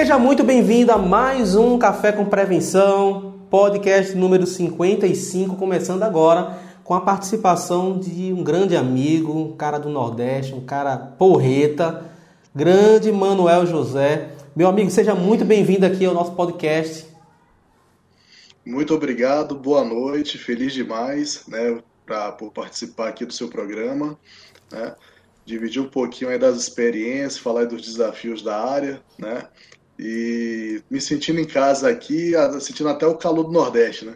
Seja muito bem-vindo a mais um Café com Prevenção, podcast número 55, começando agora com a participação de um grande amigo, um cara do Nordeste, um cara porreta, grande Manuel José. Meu amigo, seja muito bem-vindo aqui ao nosso podcast. Muito obrigado, boa noite, feliz demais né, pra, por participar aqui do seu programa. Né? dividir um pouquinho aí das experiências, falar dos desafios da área, né? E me sentindo em casa aqui, sentindo até o calor do Nordeste, né?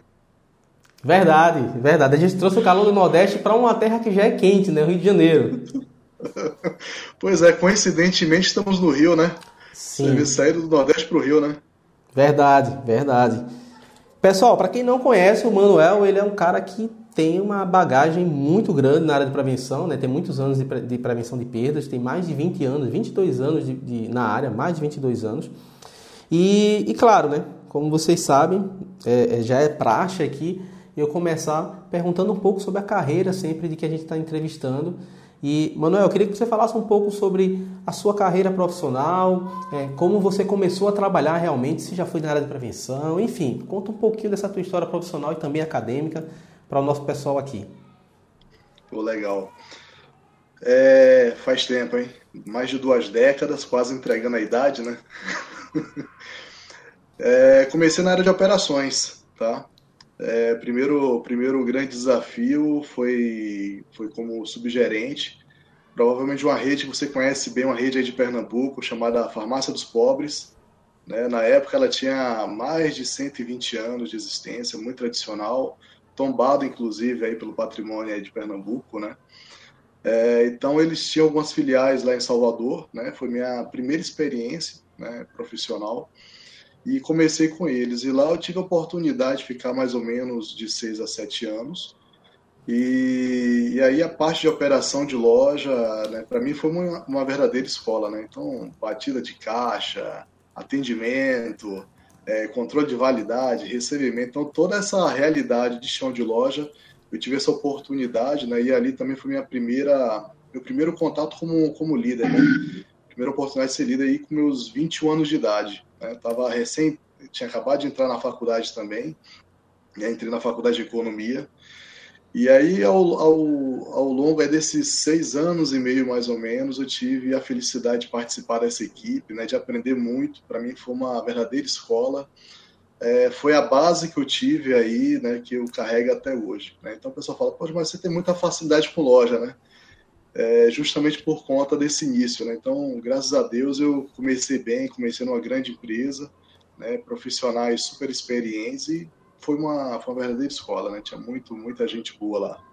Verdade, verdade. A gente trouxe o calor do Nordeste para uma terra que já é quente, né? O Rio de Janeiro. pois é, coincidentemente estamos no Rio, né? Sim. Você saíram do Nordeste para o Rio, né? Verdade, verdade. Pessoal, para quem não conhece, o Manuel, ele é um cara que tem uma bagagem muito grande na área de prevenção, né? tem muitos anos de, pre de prevenção de perdas, tem mais de 20 anos, 22 anos de, de, na área, mais de 22 anos. E, e claro, né? como vocês sabem, é, é, já é praxe aqui eu começar perguntando um pouco sobre a carreira sempre de que a gente está entrevistando. E, Manuel, eu queria que você falasse um pouco sobre a sua carreira profissional, é, como você começou a trabalhar realmente, se já foi na área de prevenção, enfim, conta um pouquinho dessa tua história profissional e também acadêmica para o nosso pessoal aqui. Pô, legal. É, faz tempo, hein? Mais de duas décadas, quase entregando a idade, né? é, comecei na área de operações, tá? É, primeiro, primeiro grande desafio foi, foi como subgerente, provavelmente uma rede que você conhece bem, uma rede aí de Pernambuco, chamada Farmácia dos Pobres. Né? Na época ela tinha mais de 120 anos de existência, muito tradicional, tombado inclusive aí pelo patrimônio de Pernambuco, né? É, então eles tinham algumas filiais lá em Salvador, né? Foi minha primeira experiência, né, profissional e comecei com eles. E lá eu tive a oportunidade de ficar mais ou menos de seis a sete anos. E, e aí a parte de operação de loja, né, para mim foi uma, uma verdadeira escola, né? Então batida de caixa, atendimento, é, controle de validade, recebimento, então toda essa realidade de chão de loja, eu tive essa oportunidade, né? E ali também foi minha primeira, meu primeiro contato como, como líder, né? Primeira oportunidade de ser líder aí com meus 21 anos de idade, né? Tava recém, tinha acabado de entrar na faculdade também, né? entrei na faculdade de economia, e aí, ao, ao, ao longo desses seis anos e meio, mais ou menos, eu tive a felicidade de participar dessa equipe, né, de aprender muito. Para mim, foi uma verdadeira escola. É, foi a base que eu tive aí, né, que eu carrego até hoje. Né? Então, o pessoal fala, Pô, mas você tem muita facilidade com loja, né? É, justamente por conta desse início, né? Então, graças a Deus, eu comecei bem, comecei numa grande empresa, né, profissionais super experientes e foi uma, foi uma verdadeira escola, né? Tinha muito, muita gente boa lá.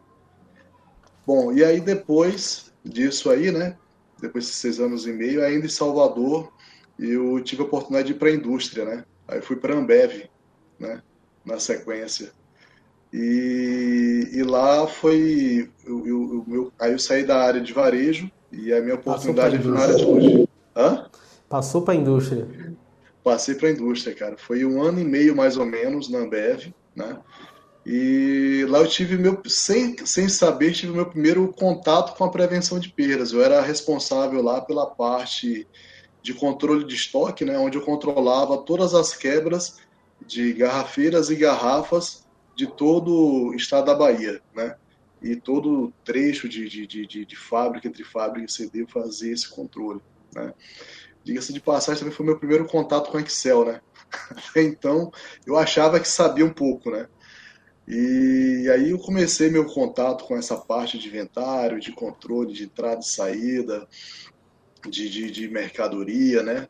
Bom, e aí depois disso aí, né? Depois de seis anos e meio, ainda em Salvador, eu tive a oportunidade de ir para a indústria, né? Aí fui para a Ambev, né? Na sequência. E, e lá foi. Eu, eu, eu, aí eu saí da área de varejo e a minha oportunidade foi na área de loja. Hã? Passou para a indústria passei para a indústria, cara. Foi um ano e meio mais ou menos na Ambev, né? E lá eu tive meu, sem, sem saber, tive meu primeiro contato com a prevenção de perdas. Eu era responsável lá pela parte de controle de estoque, né, onde eu controlava todas as quebras de garrafeiras e garrafas de todo o estado da Bahia, né? E todo trecho de, de, de, de fábrica, entre fábrica e CD, fazer esse controle, né? Diga-se de passagem, também foi meu primeiro contato com Excel, né? então, eu achava que sabia um pouco, né? E aí eu comecei meu contato com essa parte de inventário, de controle de entrada e saída, de, de, de mercadoria, né?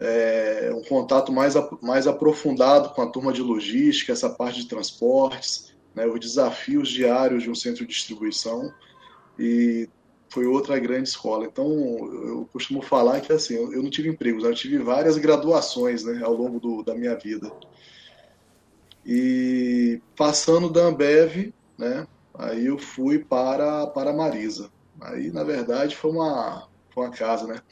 É, um contato mais, mais aprofundado com a turma de logística, essa parte de transportes, né, os desafios diários de um centro de distribuição. E foi outra grande escola. Então, eu costumo falar que assim, eu não tive empregos, eu tive várias graduações né, ao longo do, da minha vida. E passando da Ambev, né, aí eu fui para, para Marisa. Aí, na verdade, foi uma, foi uma casa, né?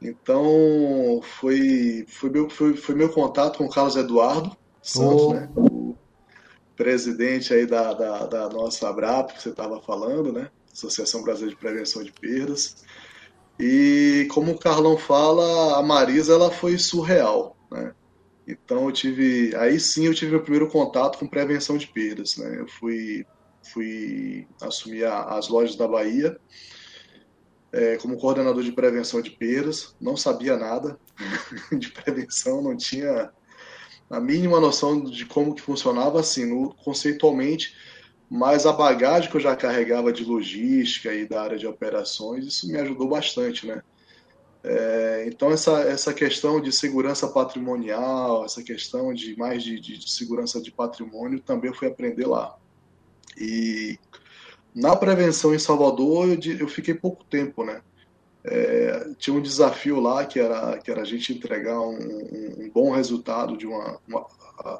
Então, foi, foi, meu, foi, foi meu contato com o Carlos Eduardo Santos, oh. né? O presidente aí da, da, da nossa ABRAP, que você estava falando, né? Associação Brasileira de Prevenção de Perdas. E como o Carlão fala, a Marisa ela foi surreal, né? Então eu tive, aí sim eu tive meu primeiro contato com prevenção de perdas, né? Eu fui, fui assumir a, as lojas da Bahia é, como coordenador de prevenção de perdas, não sabia nada de prevenção, não tinha a mínima noção de como que funcionava, assim, no, conceitualmente, mas a bagagem que eu já carregava de logística e da área de operações, isso me ajudou bastante, né? É, então essa, essa questão de segurança patrimonial, essa questão de mais de, de, de segurança de patrimônio também eu fui aprender lá. E na prevenção em Salvador eu, eu fiquei pouco tempo, né? É, tinha um desafio lá que era, que era a gente entregar um, um, bom resultado de uma, uma,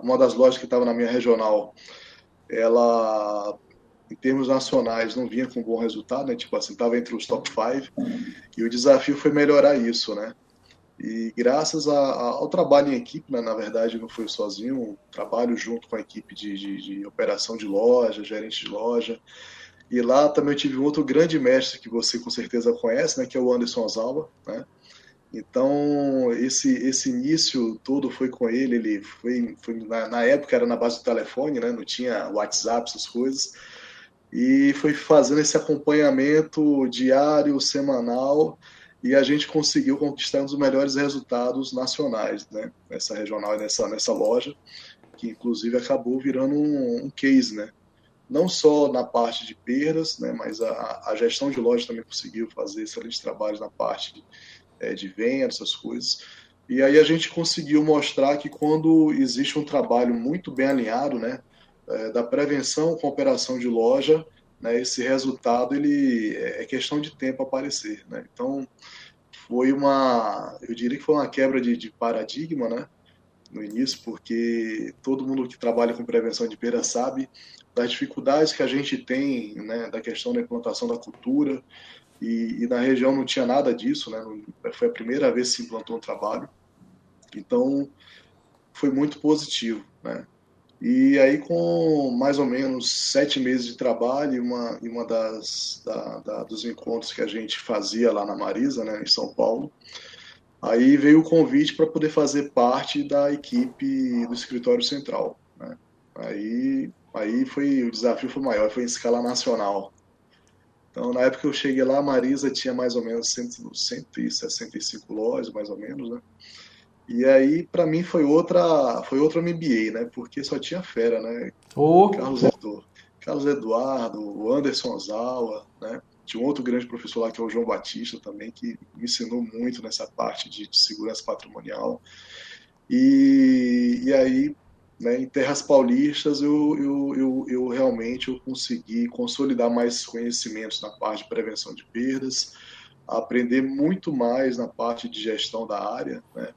uma das lojas que estava na minha regional. Ela, em termos nacionais, não vinha com bom resultado, né? Tipo assim, estava entre os top 5. E o desafio foi melhorar isso, né? E graças a, a, ao trabalho em equipe, né, na verdade não foi sozinho, trabalho junto com a equipe de, de, de operação de loja, gerente de loja, e lá também eu tive outro grande mestre que você com certeza conhece, né, que é o Anderson Azalba, né? Então, esse, esse início todo foi com ele, ele foi, foi na, na, época era na base do telefone, né? Não tinha WhatsApp, essas coisas. E foi fazendo esse acompanhamento diário, semanal, e a gente conseguiu conquistar um dos melhores resultados nacionais, né? Nessa regional, nessa, nessa loja, que inclusive acabou virando um, um case, né? Não só na parte de perdas, né, mas a, a gestão de loja também conseguiu fazer excelentes trabalhos na parte de, é, de venda, essas coisas. E aí a gente conseguiu mostrar que quando existe um trabalho muito bem alinhado, né, é, da prevenção com operação de loja, né, esse resultado ele é, é questão de tempo aparecer, né? Então foi uma, eu diria que foi uma quebra de, de paradigma, né, no início, porque todo mundo que trabalha com prevenção de perda sabe das dificuldades que a gente tem, né, da questão da implantação da cultura, e, e, na região não tinha nada disso, né, foi a primeira vez que se implantou um trabalho, então foi muito positivo, né. E aí, com mais ou menos sete meses de trabalho, e uma, uma das da, da, dos encontros que a gente fazia lá na Marisa, né, em São Paulo, aí veio o convite para poder fazer parte da equipe do escritório central. Né? Aí Aí foi o desafio foi maior, foi em escala nacional. Então, na época que eu cheguei lá, a Marisa tinha mais ou menos 165 lojas, mais ou menos, né? E aí, para mim, foi outra, foi outro MBA, né? Porque só tinha fera, né? Oh. Carlos, Eduardo, Carlos Eduardo, o Anderson Zawa, né? Tinha um outro grande professor lá, que é o João Batista também, que me ensinou muito nessa parte de, de segurança patrimonial. E, e aí, né, em terras paulistas eu, eu, eu, eu, realmente eu consegui consolidar mais conhecimentos na parte de prevenção de perdas, aprender muito mais na parte de gestão da área, né?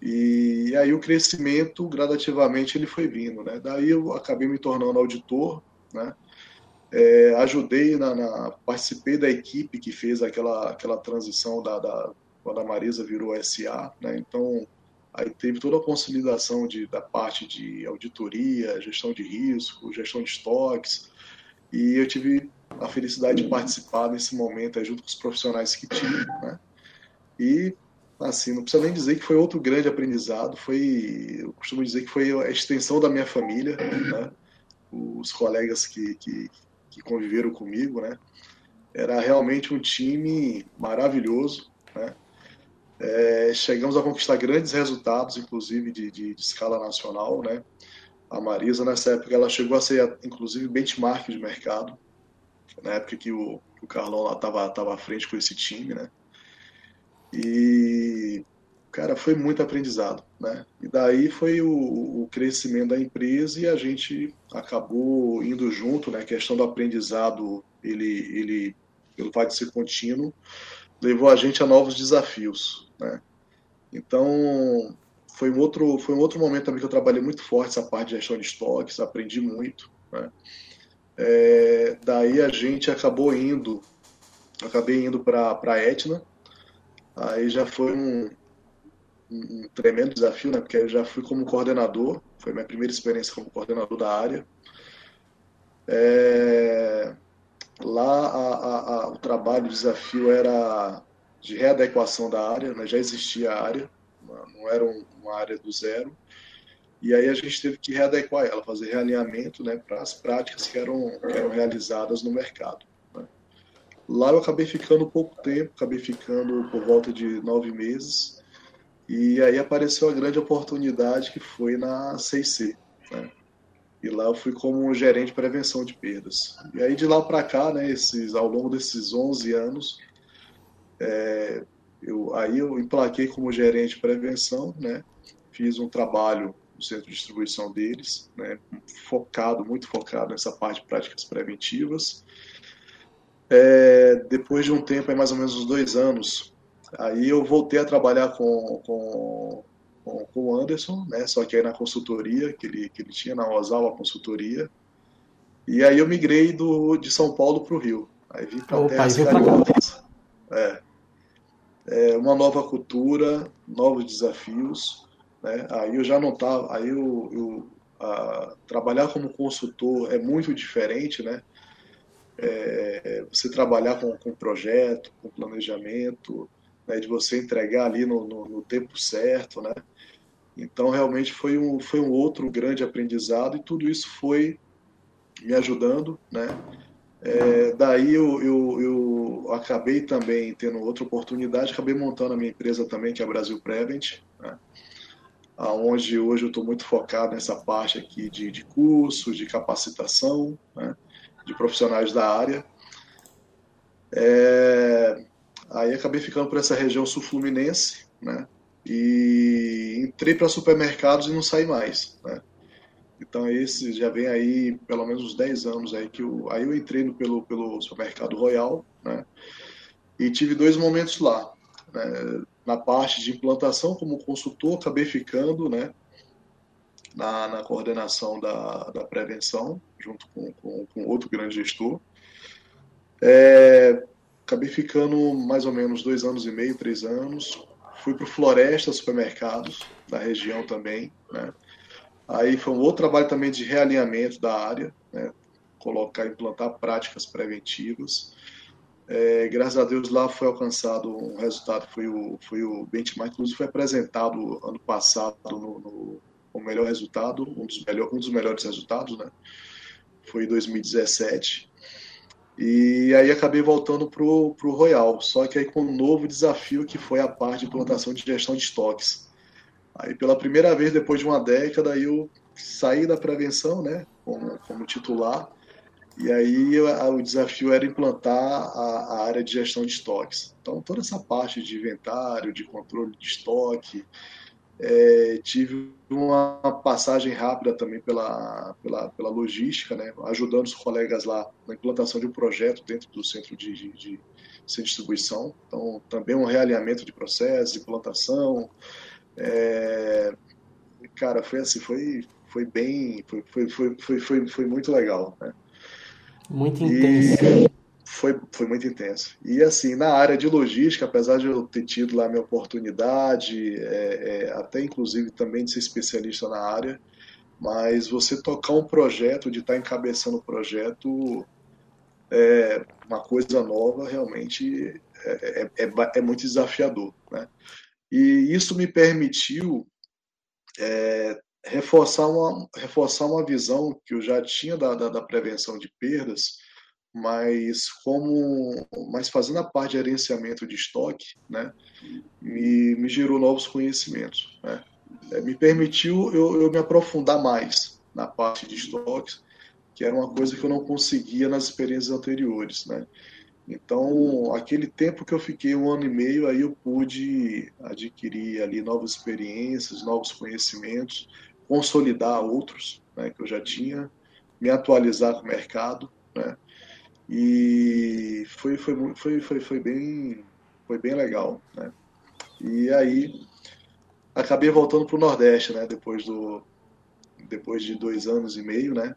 E, aí o crescimento gradativamente ele foi vindo, né? Daí eu acabei me tornando auditor, né? É, ajudei na, na, participei da equipe que fez aquela aquela transição da, da quando a Marisa virou SA, né? Então Aí teve toda a consolidação de, da parte de auditoria, gestão de risco, gestão de estoques. E eu tive a felicidade de participar nesse momento junto com os profissionais que tive. Né? E, assim, não precisa nem dizer que foi outro grande aprendizado. Foi, eu costumo dizer que foi a extensão da minha família, né? os colegas que, que, que conviveram comigo. Né? Era realmente um time maravilhoso. Né? É, chegamos a conquistar grandes resultados, inclusive de, de, de, escala nacional, né? A Marisa, nessa época, ela chegou a ser, inclusive, benchmark de mercado, na época que o, o Carlão lá estava tava à frente com esse time, né? E, cara, foi muito aprendizado, né? E daí foi o, o crescimento da empresa e a gente acabou indo junto, né? A questão do aprendizado, ele, ele, ele vai ser contínuo, levou a gente a novos desafios, né? Então, foi um, outro, foi um outro momento também que eu trabalhei muito forte essa parte de gestão de estoques, aprendi muito. Né? É, daí a gente acabou indo, acabei indo para a Etna, aí já foi um, um, tremendo desafio, né? porque eu já fui como coordenador, foi minha primeira experiência como coordenador da área. É, lá a, a, o trabalho, o desafio era de readequação da área, né? já existia a área, não era uma área do zero, e aí a gente teve que readequar ela, fazer realinhamento né, para as práticas que eram, que eram realizadas no mercado. Né? Lá eu acabei ficando pouco tempo, acabei ficando por volta de nove meses, e aí apareceu a grande oportunidade que foi na 6C. Né? E lá eu fui como gerente de prevenção de perdas. E aí de lá para cá, né, esses, ao longo desses 11 anos, é, eu, aí eu emplaquei como gerente de prevenção, né, fiz um trabalho no centro de distribuição deles, né, focado, muito focado nessa parte de práticas preventivas. É, depois de um tempo, aí mais ou menos uns dois anos, aí eu voltei a trabalhar com, com, com, com o Anderson, né, só que aí na consultoria, que ele, que ele tinha na Osal, a consultoria, e aí eu migrei do, de São Paulo para o Rio. Aí vim para Terras Cariocas. É. é. uma nova cultura, novos desafios. Né? Aí eu já não estava, aí eu, eu a, trabalhar como consultor é muito diferente, né? É, você trabalhar com, com projeto, com planejamento, né, de você entregar ali no, no, no, tempo certo, né? Então realmente foi um, foi um outro grande aprendizado e tudo isso foi me ajudando, né? É, daí eu, eu, eu, acabei também tendo outra oportunidade, acabei montando a minha empresa também, que é a Brasil Prevent, né? onde hoje eu estou muito focado nessa parte aqui de, de curso, de capacitação, né, de profissionais da área. É, aí acabei ficando por essa região sul-fluminense, né, e entrei para supermercados e não saí mais, né. Então esse já vem aí pelo menos uns 10 anos aí que eu, aí eu entrei no, pelo, pelo supermercado Royal, né, e tive dois momentos lá. Né, na parte de implantação como consultor, acabei ficando né, na, na coordenação da, da prevenção, junto com, com, com outro grande gestor. É, acabei ficando mais ou menos dois anos e meio, três anos. Fui para o Floresta Supermercados, da região também. Né? Aí foi um outro trabalho também de realinhamento da área, né? colocar, implantar práticas preventivas. É, graças a Deus lá foi alcançado um resultado, foi o, foi o benchmark, inclusive foi apresentado ano passado no, no o melhor resultado, um dos, melhor, um dos melhores resultados, né? Foi 2017. E aí acabei voltando para o Royal, só que aí com um novo desafio que foi a parte de implantação de gestão de estoques. Aí pela primeira vez depois de uma década eu saí da prevenção, né, como, como titular, e aí o desafio era implantar a, a, área de gestão de estoques. Então, toda essa parte de inventário, de controle de estoque, é, tive uma passagem rápida também pela, pela, pela logística, né, ajudando os colegas lá na implantação de um projeto dentro do centro de, de, de, de distribuição. Então, também um realinhamento de processos, implantação. É, cara, foi assim, foi, foi bem, foi, foi, foi, foi, foi, foi muito legal, né? Muito intenso. Foi, foi muito intenso. E assim, na área de logística, apesar de eu ter tido lá minha oportunidade, é, é, até inclusive também de ser especialista na área, mas você tocar um projeto, de estar encabeçando o projeto, é uma coisa nova, realmente é, é, é, é muito desafiador. Né? E isso me permitiu é, reforçar uma, reforçar uma visão que eu já tinha da, da, da, prevenção de perdas, mas como mas fazendo a parte de gerenciamento de estoque, né, me, me gerou novos conhecimentos. Né? É, me permitiu eu, eu me aprofundar mais na parte de estoques, que era uma coisa que eu não conseguia nas experiências anteriores. Né? Então, aquele tempo que eu fiquei um ano e meio, aí eu pude adquirir ali novas experiências, novos conhecimentos, consolidar outros né, que eu já tinha, me atualizar com o mercado, né? E foi, foi, foi, foi, foi, bem, foi bem legal, né? E aí acabei voltando para o Nordeste, né? Depois, do, depois de dois anos e meio, né?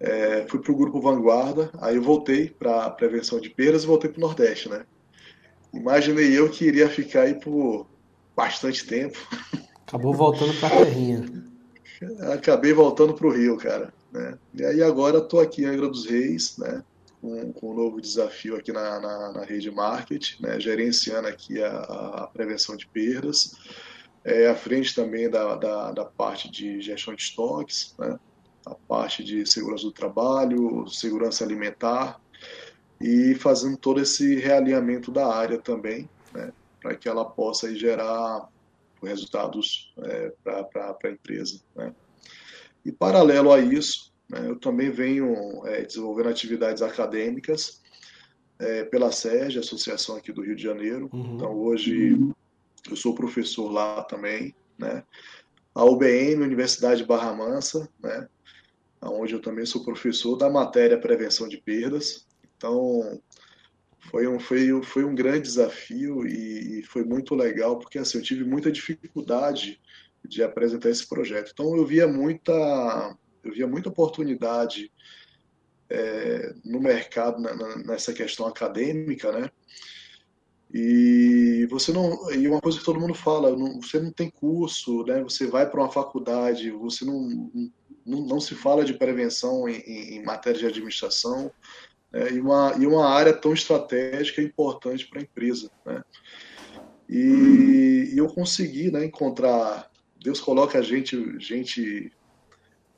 É, fui para o Grupo Vanguarda, aí eu voltei para prevenção de perdas e voltei para o Nordeste, né? Imaginei eu que iria ficar aí por bastante tempo. Acabou voltando para a terrinha acabei voltando para o Rio, cara. Né? E aí agora estou aqui em Angra dos Reis, né? Com, com um novo desafio aqui na, na, na rede market, né, gerenciando aqui a, a prevenção de perdas, é, à frente também da, da, da, parte de gestão de estoques, né, a parte de segurança do trabalho, segurança alimentar, e fazendo todo esse realinhamento da área também, né, para que ela possa gerar resultados é, para a empresa. Né. E paralelo a isso, eu também venho é, desenvolvendo atividades acadêmicas é, pela SERG, Associação aqui do Rio de Janeiro. Uhum. Então, hoje eu sou professor lá também, né? A UBM, Universidade de Barra Mansa, né? Onde eu também sou professor da matéria Prevenção de Perdas. Então, foi um, foi, foi um grande desafio e, e foi muito legal, porque assim, eu tive muita dificuldade de apresentar esse projeto. Então, eu via muita eu via muita oportunidade é, no mercado na, nessa questão acadêmica, né? E você não e uma coisa que todo mundo fala, não, você não tem curso, né? Você vai para uma faculdade, você não, não, não se fala de prevenção em, em matéria de administração, né? e uma e uma área tão estratégica e importante para a empresa, né? E, e, eu consegui, né, encontrar Deus coloca a gente gente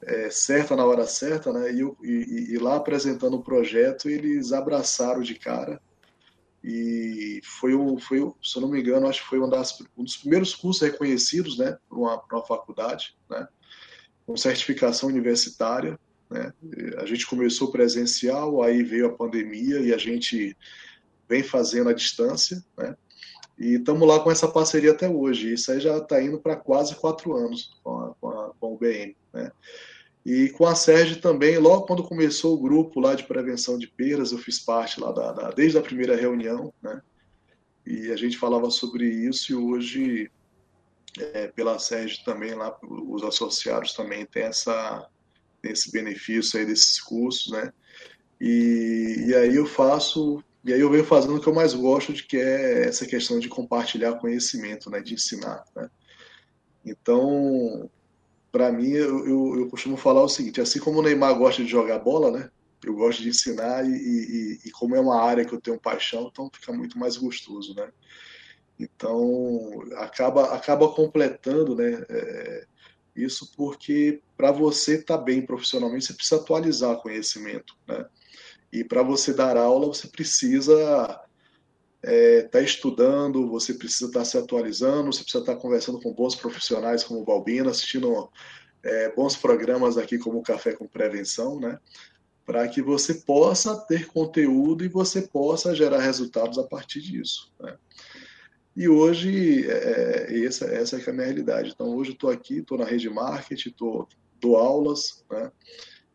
é, certa na hora certa, né? E, e, e, lá apresentando o projeto, eles abraçaram de cara. E foi, o, foi o, se eu não me engano, acho que foi das, um dos primeiros cursos reconhecidos, né, para uma, uma faculdade, né, com certificação universitária. Né? A gente começou presencial, aí veio a pandemia e a gente vem fazendo à distância, né? E estamos lá com essa parceria até hoje. Isso aí já está indo para quase quatro anos com, a, com, a, com o BM. Né? E com a Sérgio também, logo quando começou o grupo lá de prevenção de perdas, eu fiz parte lá da, da, desde a primeira reunião, né? E a gente falava sobre isso e hoje, é, pela Sérgio também, lá os associados também têm essa, esse benefício aí desses cursos, né? E, e aí eu faço, e aí eu venho fazendo o que eu mais gosto, de que é essa questão de compartilhar conhecimento, né? De ensinar, né? Então, para mim, eu, eu, eu, costumo falar o seguinte: assim como o Neymar gosta de jogar bola, né? Eu gosto de ensinar e, e, e como é uma área que eu tenho paixão, então fica muito mais gostoso, né? Então acaba acaba completando, né? É, isso porque para você estar tá bem profissionalmente você precisa atualizar conhecimento, né? E para você dar aula você precisa estar é, tá estudando, você precisa estar tá se atualizando, você precisa estar tá conversando com bons profissionais como o Balbino, assistindo é, bons programas aqui como o Café com Prevenção, né? Para que você possa ter conteúdo e você possa gerar resultados a partir disso. Né? E hoje, é, é essa, essa é a minha realidade. Então, hoje estou aqui, estou na rede marketing, tô, dou aulas, né?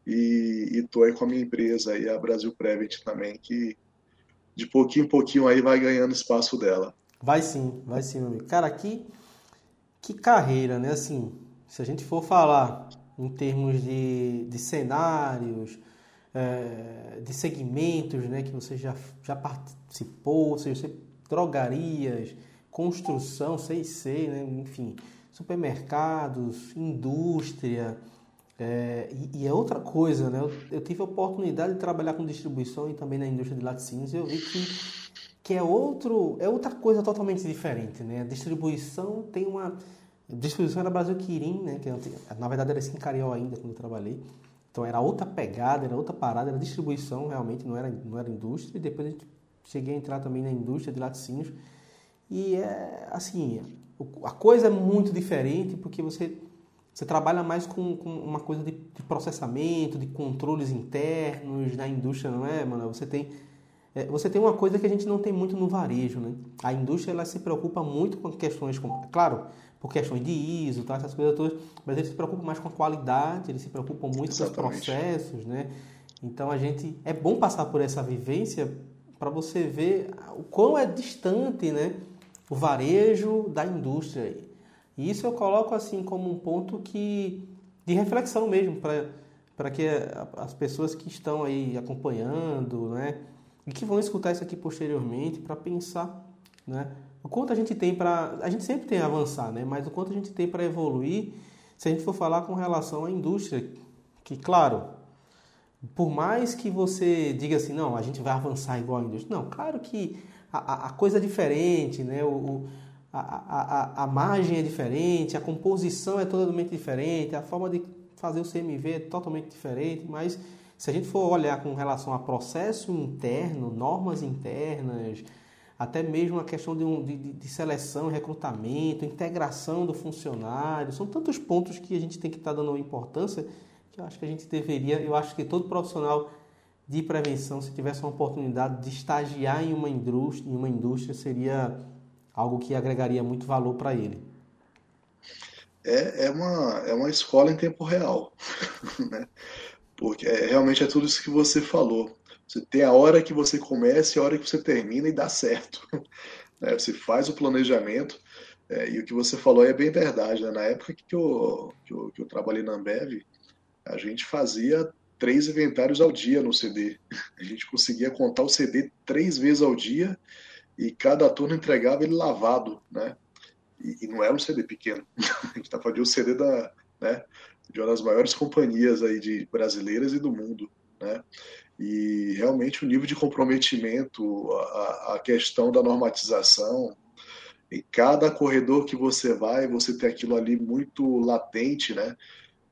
E estou aí com a minha empresa, aí, a Brasil Prevent também, que de pouquinho em pouquinho aí vai ganhando espaço dela. Vai sim, vai sim, meu amigo. Cara, que, que carreira, né? Assim, se a gente for falar em termos de, de cenários, é, de segmentos, né? Que você já, já participou, ou seja, você, drogarias, construção, sei, sei, né? Enfim, supermercados, indústria é, e, e, é outra coisa, né? Eu, eu, tive a oportunidade de trabalhar com distribuição e também na indústria de laticínios e eu vi que, que é, outro, é outra coisa totalmente diferente, né? A distribuição tem uma... Distribuição era Brasil Quirim, né? Que na verdade era Esquincariol ainda quando eu trabalhei. Então era outra pegada, era outra parada, era distribuição realmente, não era, não era indústria. E depois gente cheguei a entrar também na indústria de laticínios. E é assim, a coisa é muito diferente porque você você trabalha mais com, com uma coisa de, de, processamento, de controles internos da indústria, não é, mano? Você tem, é, você tem uma coisa que a gente não tem muito no varejo, né? A indústria ela se preocupa muito com questões, como, claro, por questões de ISO, tá, essas coisas todas, mas eles se preocupam mais com a qualidade, eles se preocupam muito Exatamente. com os processos, né? Então a gente é bom passar por essa vivência para você ver o quão é distante, né, o varejo da indústria. E isso eu coloco assim como um ponto que de reflexão mesmo para que as pessoas que estão aí acompanhando, né, e que vão escutar isso aqui posteriormente para pensar, né, o quanto a gente tem para a gente sempre tem a avançar, né, mas o quanto a gente tem para evoluir, se a gente for falar com relação à indústria, que claro, por mais que você diga assim, não, a gente vai avançar igual a indústria. Não, claro que a, a coisa é diferente, né? O, a, a, a margem é diferente, a composição é totalmente diferente, a forma de fazer o CMV é totalmente diferente, mas se a gente for olhar com relação a processo interno, normas internas, até mesmo a questão de, um, de, de, seleção, recrutamento, integração do funcionário, são tantos pontos que a gente tem que estar tá dando importância que eu acho que a gente deveria, eu acho que todo profissional de prevenção, se tivesse uma oportunidade de estagiar em uma indústria, em uma indústria seria algo que agregaria muito valor para ele. É, é, uma, é uma escola em tempo real, né? Porque é, realmente é tudo isso que você falou. Você tem a hora que você começa e a hora que você termina e dá certo. Né? Você faz o planejamento é, e o que você falou é bem verdade. Né? Na época que eu, que eu, que eu trabalhei na Ambev, a gente fazia três inventários ao dia no CD. A gente conseguia contar o CD três vezes ao dia e cada turno entregava ele lavado, né? E, e não era um CD pequeno. A gente está falando de um CD da, né, de uma das maiores companhias aí de brasileiras e do mundo, né? E realmente o nível de comprometimento, a, a questão da normatização, em cada corredor que você vai, você tem aquilo ali muito latente, né?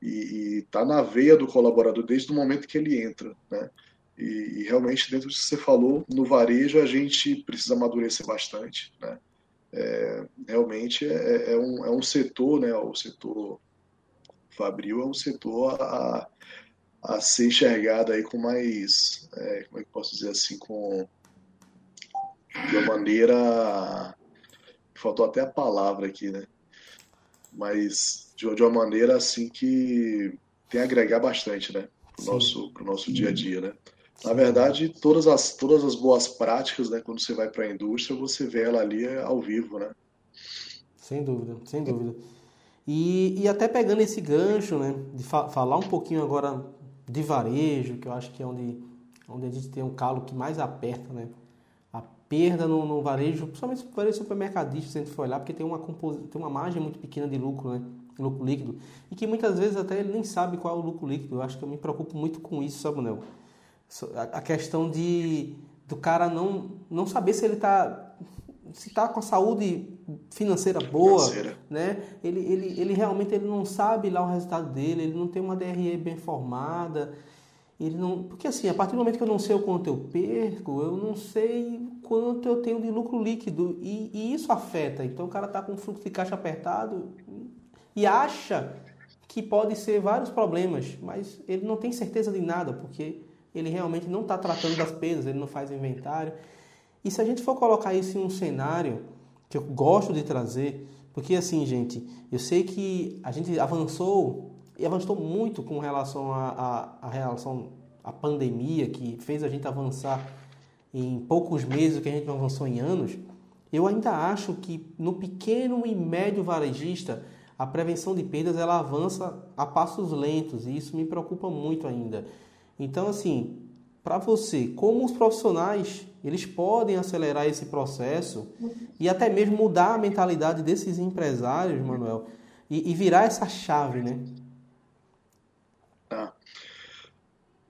E está na veia do colaborador desde o momento que ele entra, né? E, e, realmente, dentro do que você falou, no varejo a gente precisa amadurecer bastante, né? É, realmente é, é, um, é um setor, né? O setor Fabril é um setor a, a ser enxergado aí com mais, é, como é que posso dizer assim, com de uma maneira, faltou até a palavra aqui, né? Mas de, de uma maneira assim que tem a agregar bastante, né? Pro nosso, pro nosso dia a dia, né? Na verdade, todas as, todas as boas práticas, né, quando você vai para a indústria, você vê ela ali ao vivo, né? Sem dúvida, sem dúvida. E, e até pegando esse gancho, né, de fa falar um pouquinho agora de varejo, que eu acho que é onde, onde a gente tem um calo que mais aperta, né? A perda no, no varejo, principalmente no varejo supermercadista, se a gente for olhar, porque tem uma, tem uma margem muito pequena de lucro, né? Lucro líquido. E que muitas vezes até ele nem sabe qual é o lucro líquido. Eu acho que eu me preocupo muito com isso, sabe, Nel? A questão de do cara não, não saber se ele está se está com a saúde financeira boa, financeira. né? Ele, ele, ele realmente ele não sabe lá o resultado dele, ele não tem uma DRE bem formada, ele não, porque assim, a partir do momento que eu não sei o quanto eu perco, eu não sei quanto eu tenho de lucro líquido e, e isso afeta. Então o cara está com fluxo de caixa apertado e acha que pode ser vários problemas, mas ele não tem certeza de nada, porque ele realmente não está tratando das perdas, ele não faz inventário. E se a gente for colocar isso em um cenário que eu gosto de trazer, porque assim, gente, eu sei que a gente avançou e avançou muito com relação à a, relação à pandemia, que fez a gente avançar em poucos meses o que a gente não avançou em anos. Eu ainda acho que no pequeno e médio varejista a prevenção de perdas ela avança a passos lentos e isso me preocupa muito ainda. Então, assim, para você, como os profissionais eles podem acelerar esse processo e até mesmo mudar a mentalidade desses empresários, Manuel, e, e virar essa chave, né? Tá.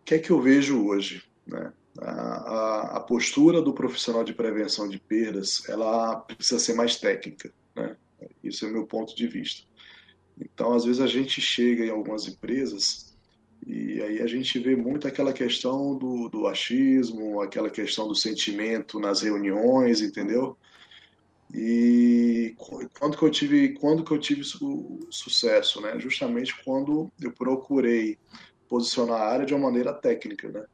O que é que eu vejo hoje? Né? A, a, a, postura do profissional de prevenção de perdas, ela precisa ser mais técnica, né? Isso é meu ponto de vista. Então, às vezes a gente chega em algumas empresas e aí a gente vê muito aquela questão do, do achismo, aquela questão do sentimento nas reuniões, entendeu? E quando que eu tive, quando que eu tive su sucesso, né? Justamente quando eu procurei posicionar a área de uma maneira técnica, né?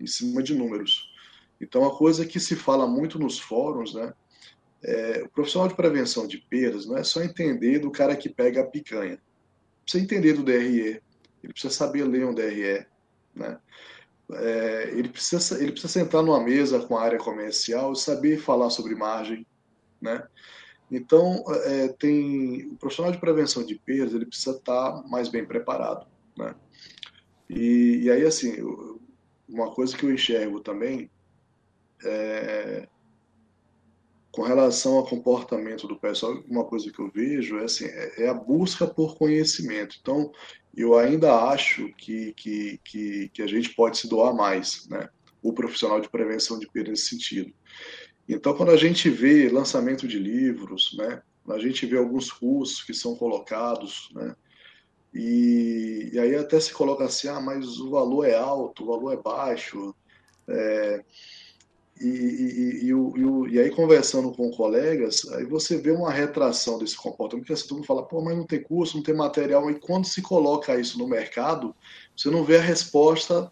Em cima de números. Então, a coisa que se fala muito nos fóruns, né? É, o profissional de prevenção de perdas não é só entender do cara que pega a picanha. Precisa entender do DRE, ele precisa saber ler um DRE, né? É, ele, precisa, ele precisa sentar numa mesa com a área comercial e saber falar sobre margem, né? Então, é, tem o profissional de prevenção de perdas, ele precisa estar mais bem preparado, né? E, e aí, assim, uma coisa que eu enxergo também é com relação ao comportamento do pessoal, uma coisa que eu vejo é, assim, é, é a busca por conhecimento. Então, eu ainda acho que, que, que, que, a gente pode se doar mais, né? O profissional de prevenção de perda nesse sentido. Então, quando a gente vê lançamento de livros, né? A gente vê alguns cursos que são colocados, né? E, e aí até se coloca assim, ah, mas o valor é alto, o valor é baixo. É, e, e, e, e, aí, conversando com colegas, aí você vê uma retração desse comportamento, porque assim, todo mundo fala, pô, mas não tem curso, não tem material, e quando se coloca isso no mercado, você não vê a resposta,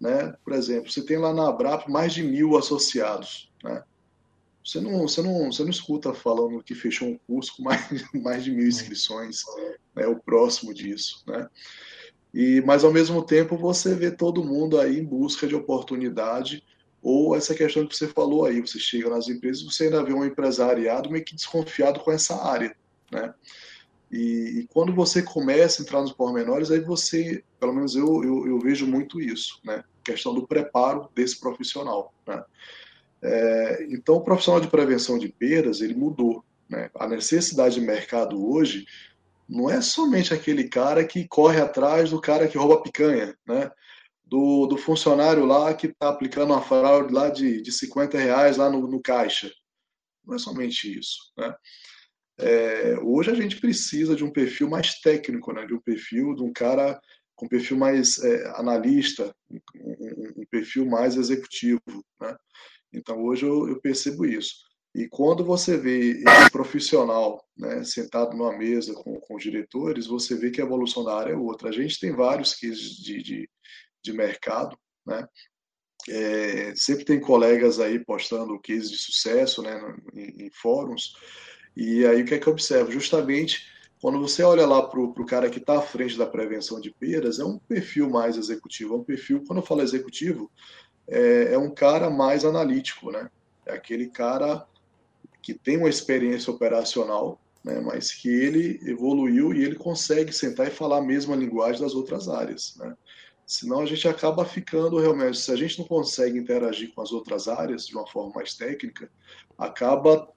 né? Por exemplo, você tem lá na Abrap mais de mil associados, né? Você não, você não, você não escuta falando que fechou um curso com mais, mais de mil inscrições, né? O próximo disso, né? E, mas ao mesmo tempo você vê todo mundo aí em busca de oportunidade, ou essa questão que você falou aí, você chega nas empresas, você ainda vê um empresariado meio que desconfiado com essa área, né? E, e quando você começa a entrar nos pormenores, aí você, pelo menos eu, eu, eu vejo muito isso, né? Questão do preparo desse profissional, né? É, então, o profissional de prevenção de perdas, ele mudou, né? A necessidade de mercado hoje não é somente aquele cara que corre atrás do cara que rouba picanha, né? Do, do funcionário lá que está aplicando uma fraude lá de, de 50 reais lá no, no caixa. Não é somente isso. Né? É, hoje a gente precisa de um perfil mais técnico, né? de um perfil de um cara com um perfil mais é, analista, um, um, perfil mais executivo. Né? Então hoje eu, eu, percebo isso. E quando você vê esse profissional né, sentado numa mesa com, com os diretores, você vê que a evolução da área é outra. A gente tem vários cases de, de, de mercado, né? É, sempre tem colegas aí postando cases de sucesso, né, em, em, fóruns. E aí o que é que eu observo? Justamente quando você olha lá para o cara que está à frente da prevenção de perdas, é um perfil mais executivo, é um perfil, quando eu falo executivo, é, é um cara mais analítico, né? É aquele cara que tem uma experiência operacional, né, mas que ele evoluiu e ele consegue sentar e falar a mesma linguagem das outras áreas. Né? Senão a gente acaba ficando realmente, se a gente não consegue interagir com as outras áreas de uma forma mais técnica, acaba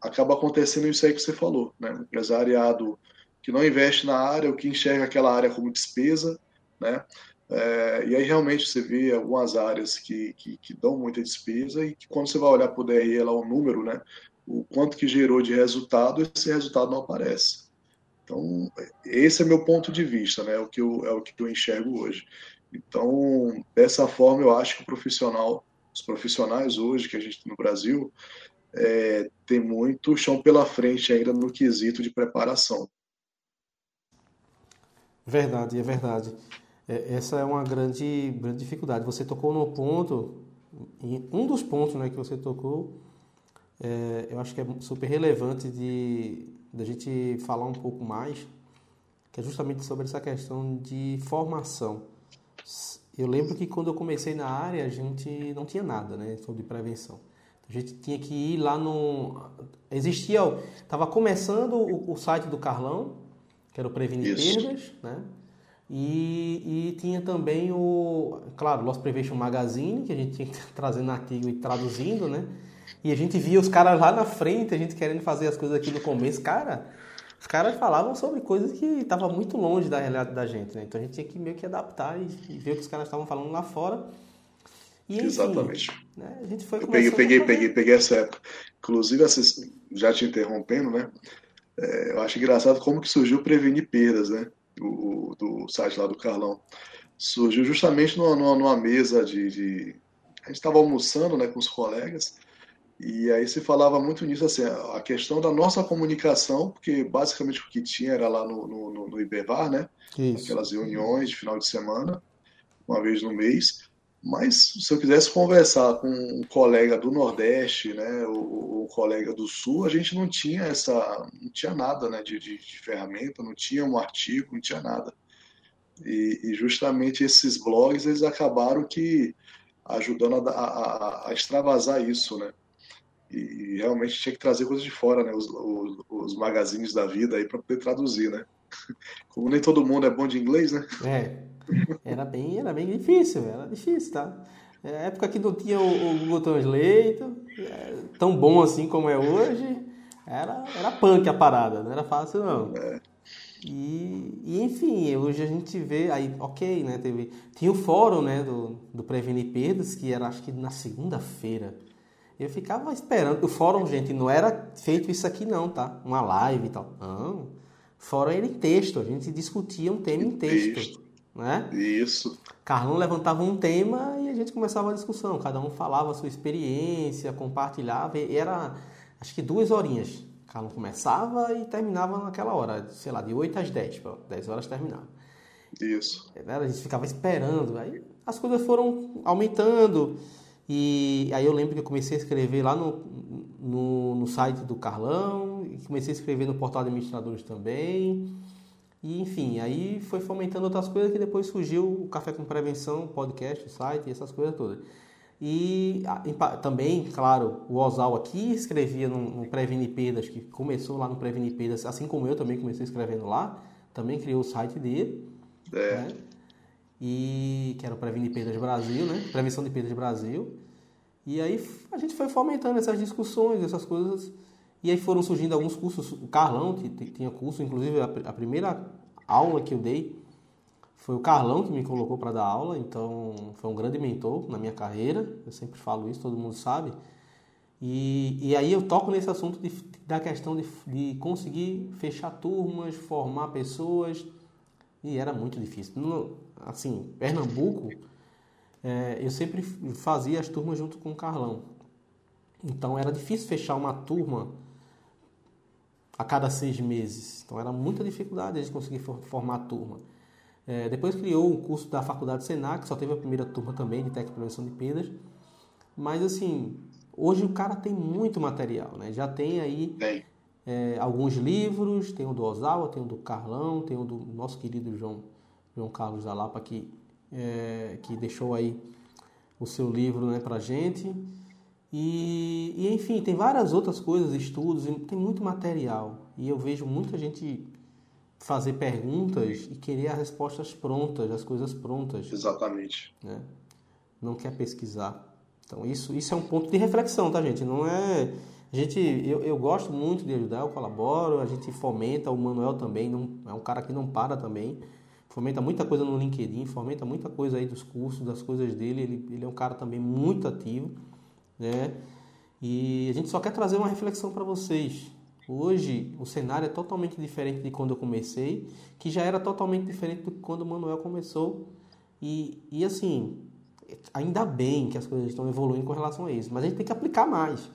acaba acontecendo isso aí que você falou, né? Um empresariado que não investe na área, o que enxerga aquela área como despesa, né? É, e aí realmente você vê algumas áreas que, que, que, dão muita despesa e que quando você vai olhar para o DRE lá o número, né? O quanto que gerou de resultado, esse resultado não aparece. Então, esse é meu ponto de vista, né? É o que eu, é o que eu enxergo hoje. Então, dessa forma, eu acho que o profissional, os profissionais hoje que a gente tem no Brasil, é, tem muito chão pela frente ainda no quesito de preparação. Verdade, é verdade. É, essa é uma grande, grande dificuldade. Você tocou no ponto, um dos pontos né, que você tocou, é, eu acho que é super relevante de, de a gente falar um pouco mais, que é justamente sobre essa questão de formação. Eu lembro que quando eu comecei na área, a gente não tinha nada, né, sobre prevenção. A gente tinha que ir lá no. Existia. Estava começando o, o, site do Carlão, que era o Prevenir Perdas, né? E, e, tinha também o, claro, Lost Prevention Magazine, que a gente tinha que trazendo artigo e traduzindo, né? E a gente via os caras lá na frente, a gente querendo fazer as coisas aqui no começo. Cara, os caras falavam sobre coisas que estavam muito longe da realidade da gente, né? Então a gente tinha que meio que adaptar e, e ver o que os caras estavam falando lá fora. E, enfim, Exatamente. Né, a gente foi eu peguei, peguei, peguei, peguei essa época. Inclusive, já te interrompendo, né? É, eu acho engraçado como que surgiu Prevenir Perdas, né? Do, do site lá do Carlão. Surgiu justamente numa, numa, numa mesa de, de... A gente estava almoçando né, com os colegas e aí se falava muito nisso, assim, a questão da nossa comunicação, porque basicamente o que tinha era lá no, no, no Ibervar, né? Isso. Aquelas reuniões de final de semana, uma vez no mês. Mas se eu quisesse conversar com um colega do Nordeste, né, o, o colega do Sul, a gente não tinha essa, não tinha nada, né, de, de, de ferramenta, não tinha um artigo, não tinha nada. E, e, justamente esses blogs eles acabaram que ajudando a, a, a extravasar isso, né? E realmente tinha que trazer coisas de fora, né? Os, os, os magazines da vida aí para poder traduzir, né? Como nem todo mundo é bom de inglês, né? É. Era bem, era bem difícil, era difícil, tá? É época que não tinha o, o Google Translate, é, tão bom assim como é hoje. Era, era punk a parada, não era fácil não. É. E, e, enfim, hoje a gente vê, aí, ok, né? Teve, tinha o fórum né, do, do Prevenir Perdas, que era acho que na segunda-feira. Eu ficava esperando. O fórum, gente, não era feito isso aqui, não, tá? Uma live e tal. Não. Fórum era em texto, a gente discutia um tema em, texto. texto. Né? Isso. Carlão levantava um tema e a gente começava a discussão. Cada um falava a sua experiência, compartilhava. E era, acho que duas horinhas. Carlão começava e terminava naquela hora, sei lá, de 8 às 10. 10 horas terminava. Isso. A gente ficava esperando. Aí as coisas foram aumentando. E aí eu lembro que eu comecei a escrever lá no, no, no site do Carlão, e comecei a escrever no portal de administradores também. E enfim, aí foi fomentando outras coisas que depois surgiu o Café com Prevenção, podcast, o site e essas coisas todas. E também, claro, o Osal aqui escrevia no, no Prevenir Perdas, que começou lá no Prevenir Perdas, assim como eu também comecei escrevendo lá, também criou o site dele. É. Né? e que era o Prevenir Perdas Brasil, né? Prevenção de Perdas Brasil. E aí a gente foi fomentando essas discussões, essas coisas. E aí foram surgindo alguns cursos. O Carlão tinha curso, inclusive a primeira aula que eu dei foi o Carlão que me colocou para dar aula, então foi um grande mentor na minha carreira. Eu sempre falo isso, todo mundo sabe. E, e aí eu toco nesse assunto de, da questão de, de conseguir fechar turmas, formar pessoas. E era muito difícil. No, assim, Pernambuco, é, eu sempre fazia as turmas junto com o Carlão. Então era difícil fechar uma turma a cada seis meses. Então era muita dificuldade de conseguir formar a turma. É, depois criou o curso da Faculdade Senac, só teve a primeira turma também de técnica de prevenção de perdas. Mas assim, hoje o cara tem muito material, né? Já tem aí é, alguns livros, tem o do Osawa, tem o do Carlão, tem o do nosso querido João João Carlos da Lapa, que, é, que deixou aí o seu livro né, para gente. E, e, enfim, tem várias outras coisas, estudos, tem muito material. E eu vejo muita gente fazer perguntas e querer as respostas prontas, as coisas prontas. Exatamente. Né? Não quer pesquisar. Então, isso, isso é um ponto de reflexão, tá, gente? Não é. A gente, eu, eu gosto muito de ajudar, eu colaboro, a gente fomenta, o Manuel também, não, é um cara que não para também fomenta muita coisa no LinkedIn, fomenta muita coisa aí dos cursos, das coisas dele. Ele, ele é um cara também muito ativo, né? E a gente só quer trazer uma reflexão para vocês. Hoje o cenário é totalmente diferente de quando eu comecei, que já era totalmente diferente do que quando o Manuel começou. E, e assim, ainda bem que as coisas estão evoluindo com relação a isso, mas a gente tem que aplicar mais.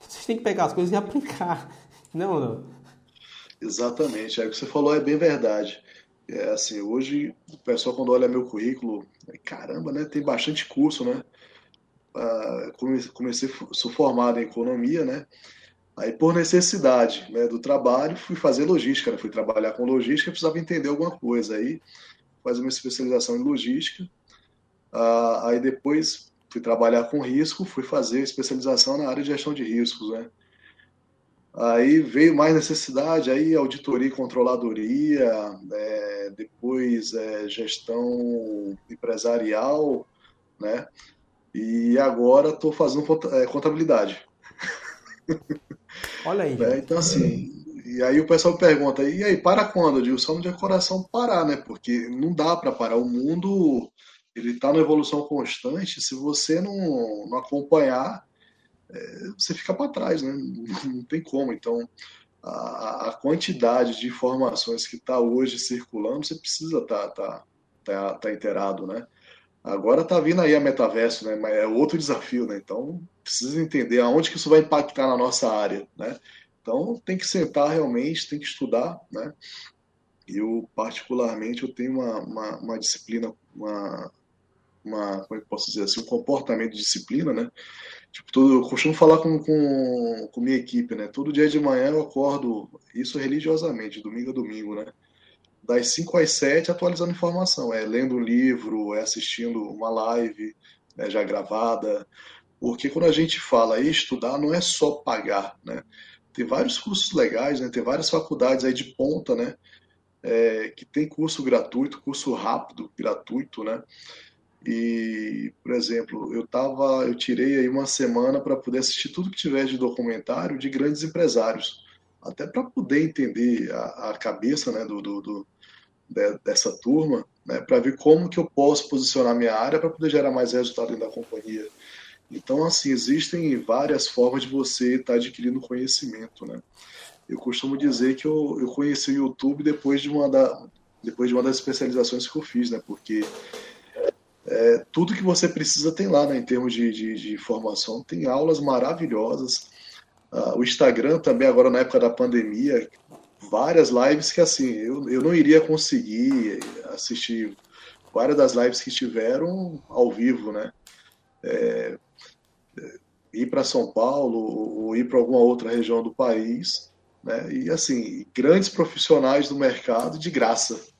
Vocês têm que pegar as coisas e aplicar. Não, não. Exatamente. É o que você falou é bem verdade. É assim, hoje o pessoal quando olha meu currículo, caramba, né? Tem bastante curso, né? Ah, comecei, sou formado em economia, né? Aí por necessidade né, do trabalho fui fazer logística, né? fui trabalhar com logística, precisava entender alguma coisa. Aí fazer uma especialização em logística. Ah, aí depois fui trabalhar com risco, fui fazer especialização na área de gestão de riscos, né? Aí veio mais necessidade, aí auditoria e controladoria, é, depois é, gestão empresarial, né? E agora estou fazendo é, contabilidade. Olha aí. É, então, assim, e aí o pessoal pergunta, e aí, para quando? Eu digo, só no dia coração parar, né? Porque não dá para parar. O mundo, ele está na evolução constante. Se você não, não acompanhar, é, você fica para trás, né? Não tem como. Então, a, a quantidade de informações que está hoje circulando, você precisa estar tá, tá, tá, tá inteirado, né? Agora está vindo aí a metaverso, né? Mas é outro desafio, né? Então, precisa entender aonde que isso vai impactar na nossa área, né? Então, tem que sentar realmente, tem que estudar, né? Eu, particularmente, eu tenho uma, uma, uma disciplina, uma, uma, como é que posso dizer assim, um comportamento de disciplina, né? Tipo, eu costumo falar com, com, com minha equipe, né? Todo dia de manhã eu acordo, isso religiosamente, domingo a domingo, né? Das 5 às 7 atualizando informação, é lendo um livro, é assistindo uma live né, já gravada, porque quando a gente fala estudar, não é só pagar, né? Tem vários cursos legais, né? Tem várias faculdades aí de ponta, né? É, que tem curso gratuito, curso rápido, gratuito, né? E, por exemplo, eu tava, eu tirei aí uma semana para poder assistir tudo que tiver de documentário de grandes empresários, até para poder entender a, a cabeça, né, do, do, do de, dessa turma, né, para ver como que eu posso posicionar minha área para poder gerar mais resultado dentro da companhia. Então, assim, existem várias formas de você estar tá adquirindo conhecimento, né? Eu costumo dizer que eu, eu conheci o YouTube depois de uma da, depois de uma das especializações que eu fiz, né? Porque é, tudo que você precisa tem lá, né? Em termos de, de, de formação, tem aulas maravilhosas. Uh, o Instagram também agora na época da pandemia, várias lives que assim eu, eu não iria conseguir assistir várias das lives que tiveram ao vivo, né? É, é ir para São Paulo ou ir para alguma outra região do país, né? E assim grandes profissionais do mercado de graça?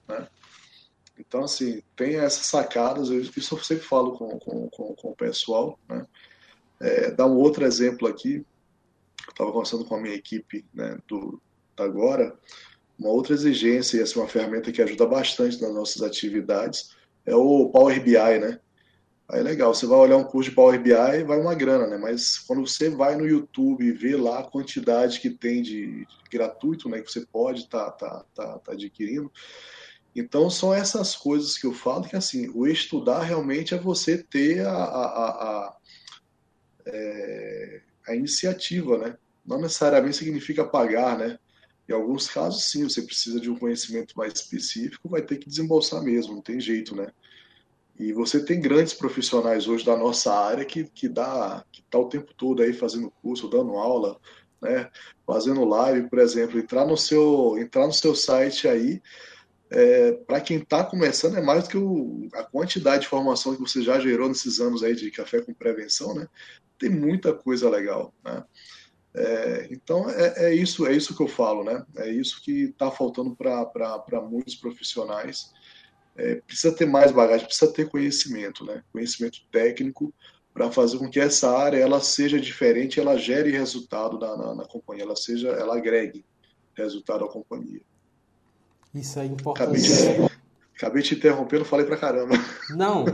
Então assim tem essas sacadas, eu, isso eu sempre falo com, com, com, com o pessoal, né? É, dar um outro exemplo aqui, estava conversando com a minha equipe né, do, agora, uma outra exigência, e é uma ferramenta que ajuda bastante nas nossas atividades, é o Power BI, né? Aí legal, você vai olhar um curso de Power BI, vai uma grana, né? Mas quando você vai no YouTube e vê lá a quantidade que tem de, de gratuito, né? Que você pode estar tá, tá, tá, tá, adquirindo. Então são essas coisas que eu falo que assim, o estudar realmente é você ter a, a, a, é, a iniciativa, né? Não necessariamente significa pagar, né? Em alguns casos, sim, você precisa de um conhecimento mais específico, vai ter que desembolsar mesmo, não tem jeito, né? E você tem grandes profissionais hoje da nossa área que, que dá que tá o tempo todo aí fazendo curso, dando aula, né? Fazendo live, por exemplo, entrar no seu entrar no seu site aí, é, para quem está começando é mais do que o, a quantidade de informação que você já gerou nesses anos aí de café com prevenção, né? Tem muita coisa legal, né? É, então é, é, isso é isso que eu falo, né? É isso que está faltando para muitos profissionais. É, precisa ter mais bagagem, precisa ter conhecimento, né? Conhecimento técnico para fazer com que essa área ela seja diferente, ela gere resultado na, na, na, companhia, ela seja, ela agregue resultado à companhia. Isso é importante. Acabei, te interrompendo, falei para caramba. Não,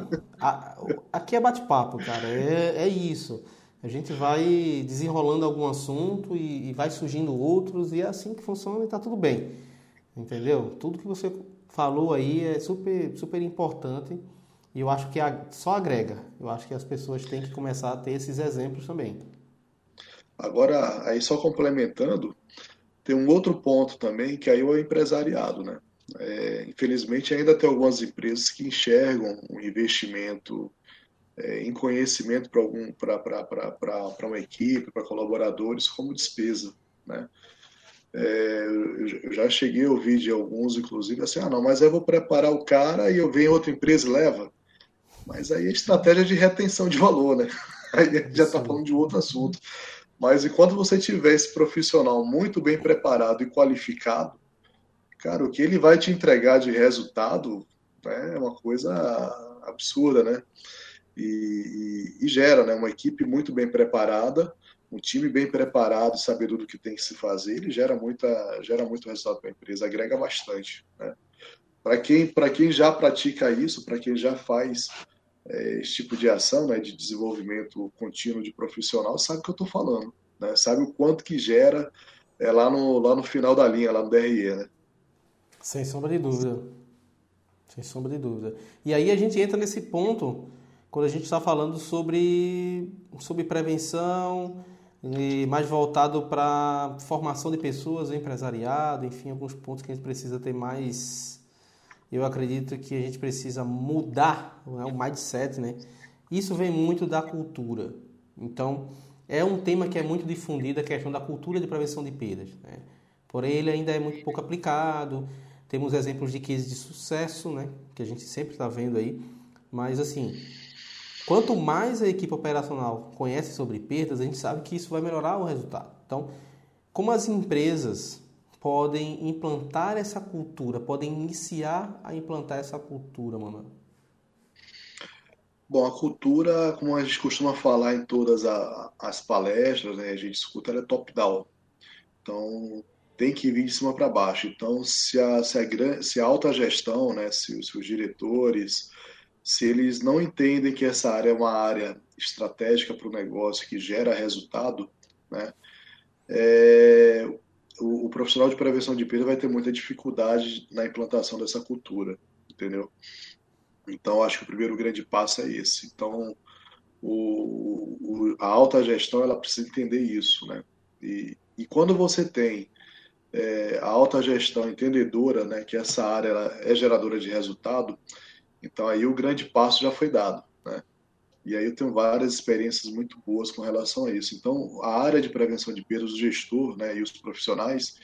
a, aqui é bate-papo, cara. É, é isso. A gente vai desenrolando algum assunto e, e vai surgindo outros, e é assim que funciona e está tudo bem. Entendeu? Tudo que você falou aí é super, super importante e eu acho que só agrega. Eu acho que as pessoas têm que começar a ter esses exemplos também. Agora, aí só complementando, tem um outro ponto também que aí é o empresariado, né? É, infelizmente ainda tem algumas empresas que enxergam um investimento é, em conhecimento para algum para uma equipe, para colaboradores, como despesa, né? É, eu já cheguei a ouvir de alguns, inclusive, assim, ah, não, mas eu vou preparar o cara e eu venho em outra empresa e leva. Mas aí é estratégia de retenção de valor, né? Aí a gente já está falando de outro assunto. Mas enquanto você tiver esse profissional muito bem preparado e qualificado, cara, o que ele vai te entregar de resultado né, é uma coisa absurda, né? e, e, e gera né, uma equipe muito bem preparada, um time bem preparado, sabedor do que tem que se fazer, ele gera, muita, gera muito resultado para a empresa, agrega bastante. Né? Para quem, quem já pratica isso, para quem já faz esse tipo de ação né, de desenvolvimento contínuo de profissional, sabe o que eu estou falando, né? sabe o quanto que gera é, lá, no, lá no final da linha, lá no DRE. Né? Sem sombra de dúvida. Sem sombra de dúvida. E aí a gente entra nesse ponto quando a gente está falando sobre, sobre prevenção, e mais voltado para formação de pessoas, empresariado, enfim, alguns pontos que a gente precisa ter mais. Eu acredito que a gente precisa mudar né, o mindset, né? Isso vem muito da cultura. Então, é um tema que é muito difundido, a questão da cultura de prevenção de perdas. Né? Porém, ele ainda é muito pouco aplicado. Temos exemplos de cases de sucesso, né? Que a gente sempre está vendo aí. Mas, assim, Quanto mais a equipe operacional conhece sobre perdas, a gente sabe que isso vai melhorar o resultado. Então, como as empresas podem implantar essa cultura, podem iniciar a implantar essa cultura, Manuel? Bom, a cultura, como a gente costuma falar em todas as palestras, né, a gente escuta, ela é top-down. Então, tem que vir de cima para baixo. Então, se a, se a, se a alta gestão, né, se, se os diretores, se eles não entendem que essa área é uma área estratégica para o negócio que gera resultado, né, é, o, o, profissional de prevenção de perda vai ter muita dificuldade na implantação dessa cultura, entendeu? Então, acho que o primeiro grande passo é esse. Então, o, o, a alta gestão ela precisa entender isso, né? E, e quando você tem é, a alta gestão entendedora, né, que essa área é geradora de resultado, então aí o grande passo já foi dado? E aí eu tenho várias experiências muito boas com relação a isso. Então, a área de prevenção de perdas, o gestor, né, e os profissionais,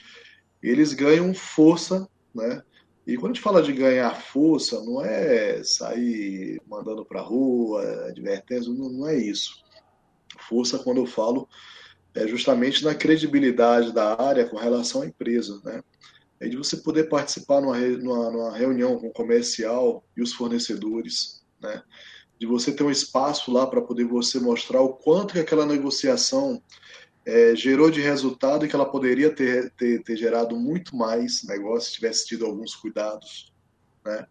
eles ganham força, né? E quando a gente fala de ganhar força, não é sair mandando para a rua, advertência, não, não é isso. Força, quando eu falo, é justamente na credibilidade da área com relação à empresa, né? É de você poder participar numa, numa, numa reunião com o comercial e os fornecedores, né? De você ter um espaço lá para poder você mostrar o quanto que aquela negociação é, gerou de resultado e que ela poderia ter, ter, ter gerado muito mais negócio se tivesse tido alguns cuidados, né?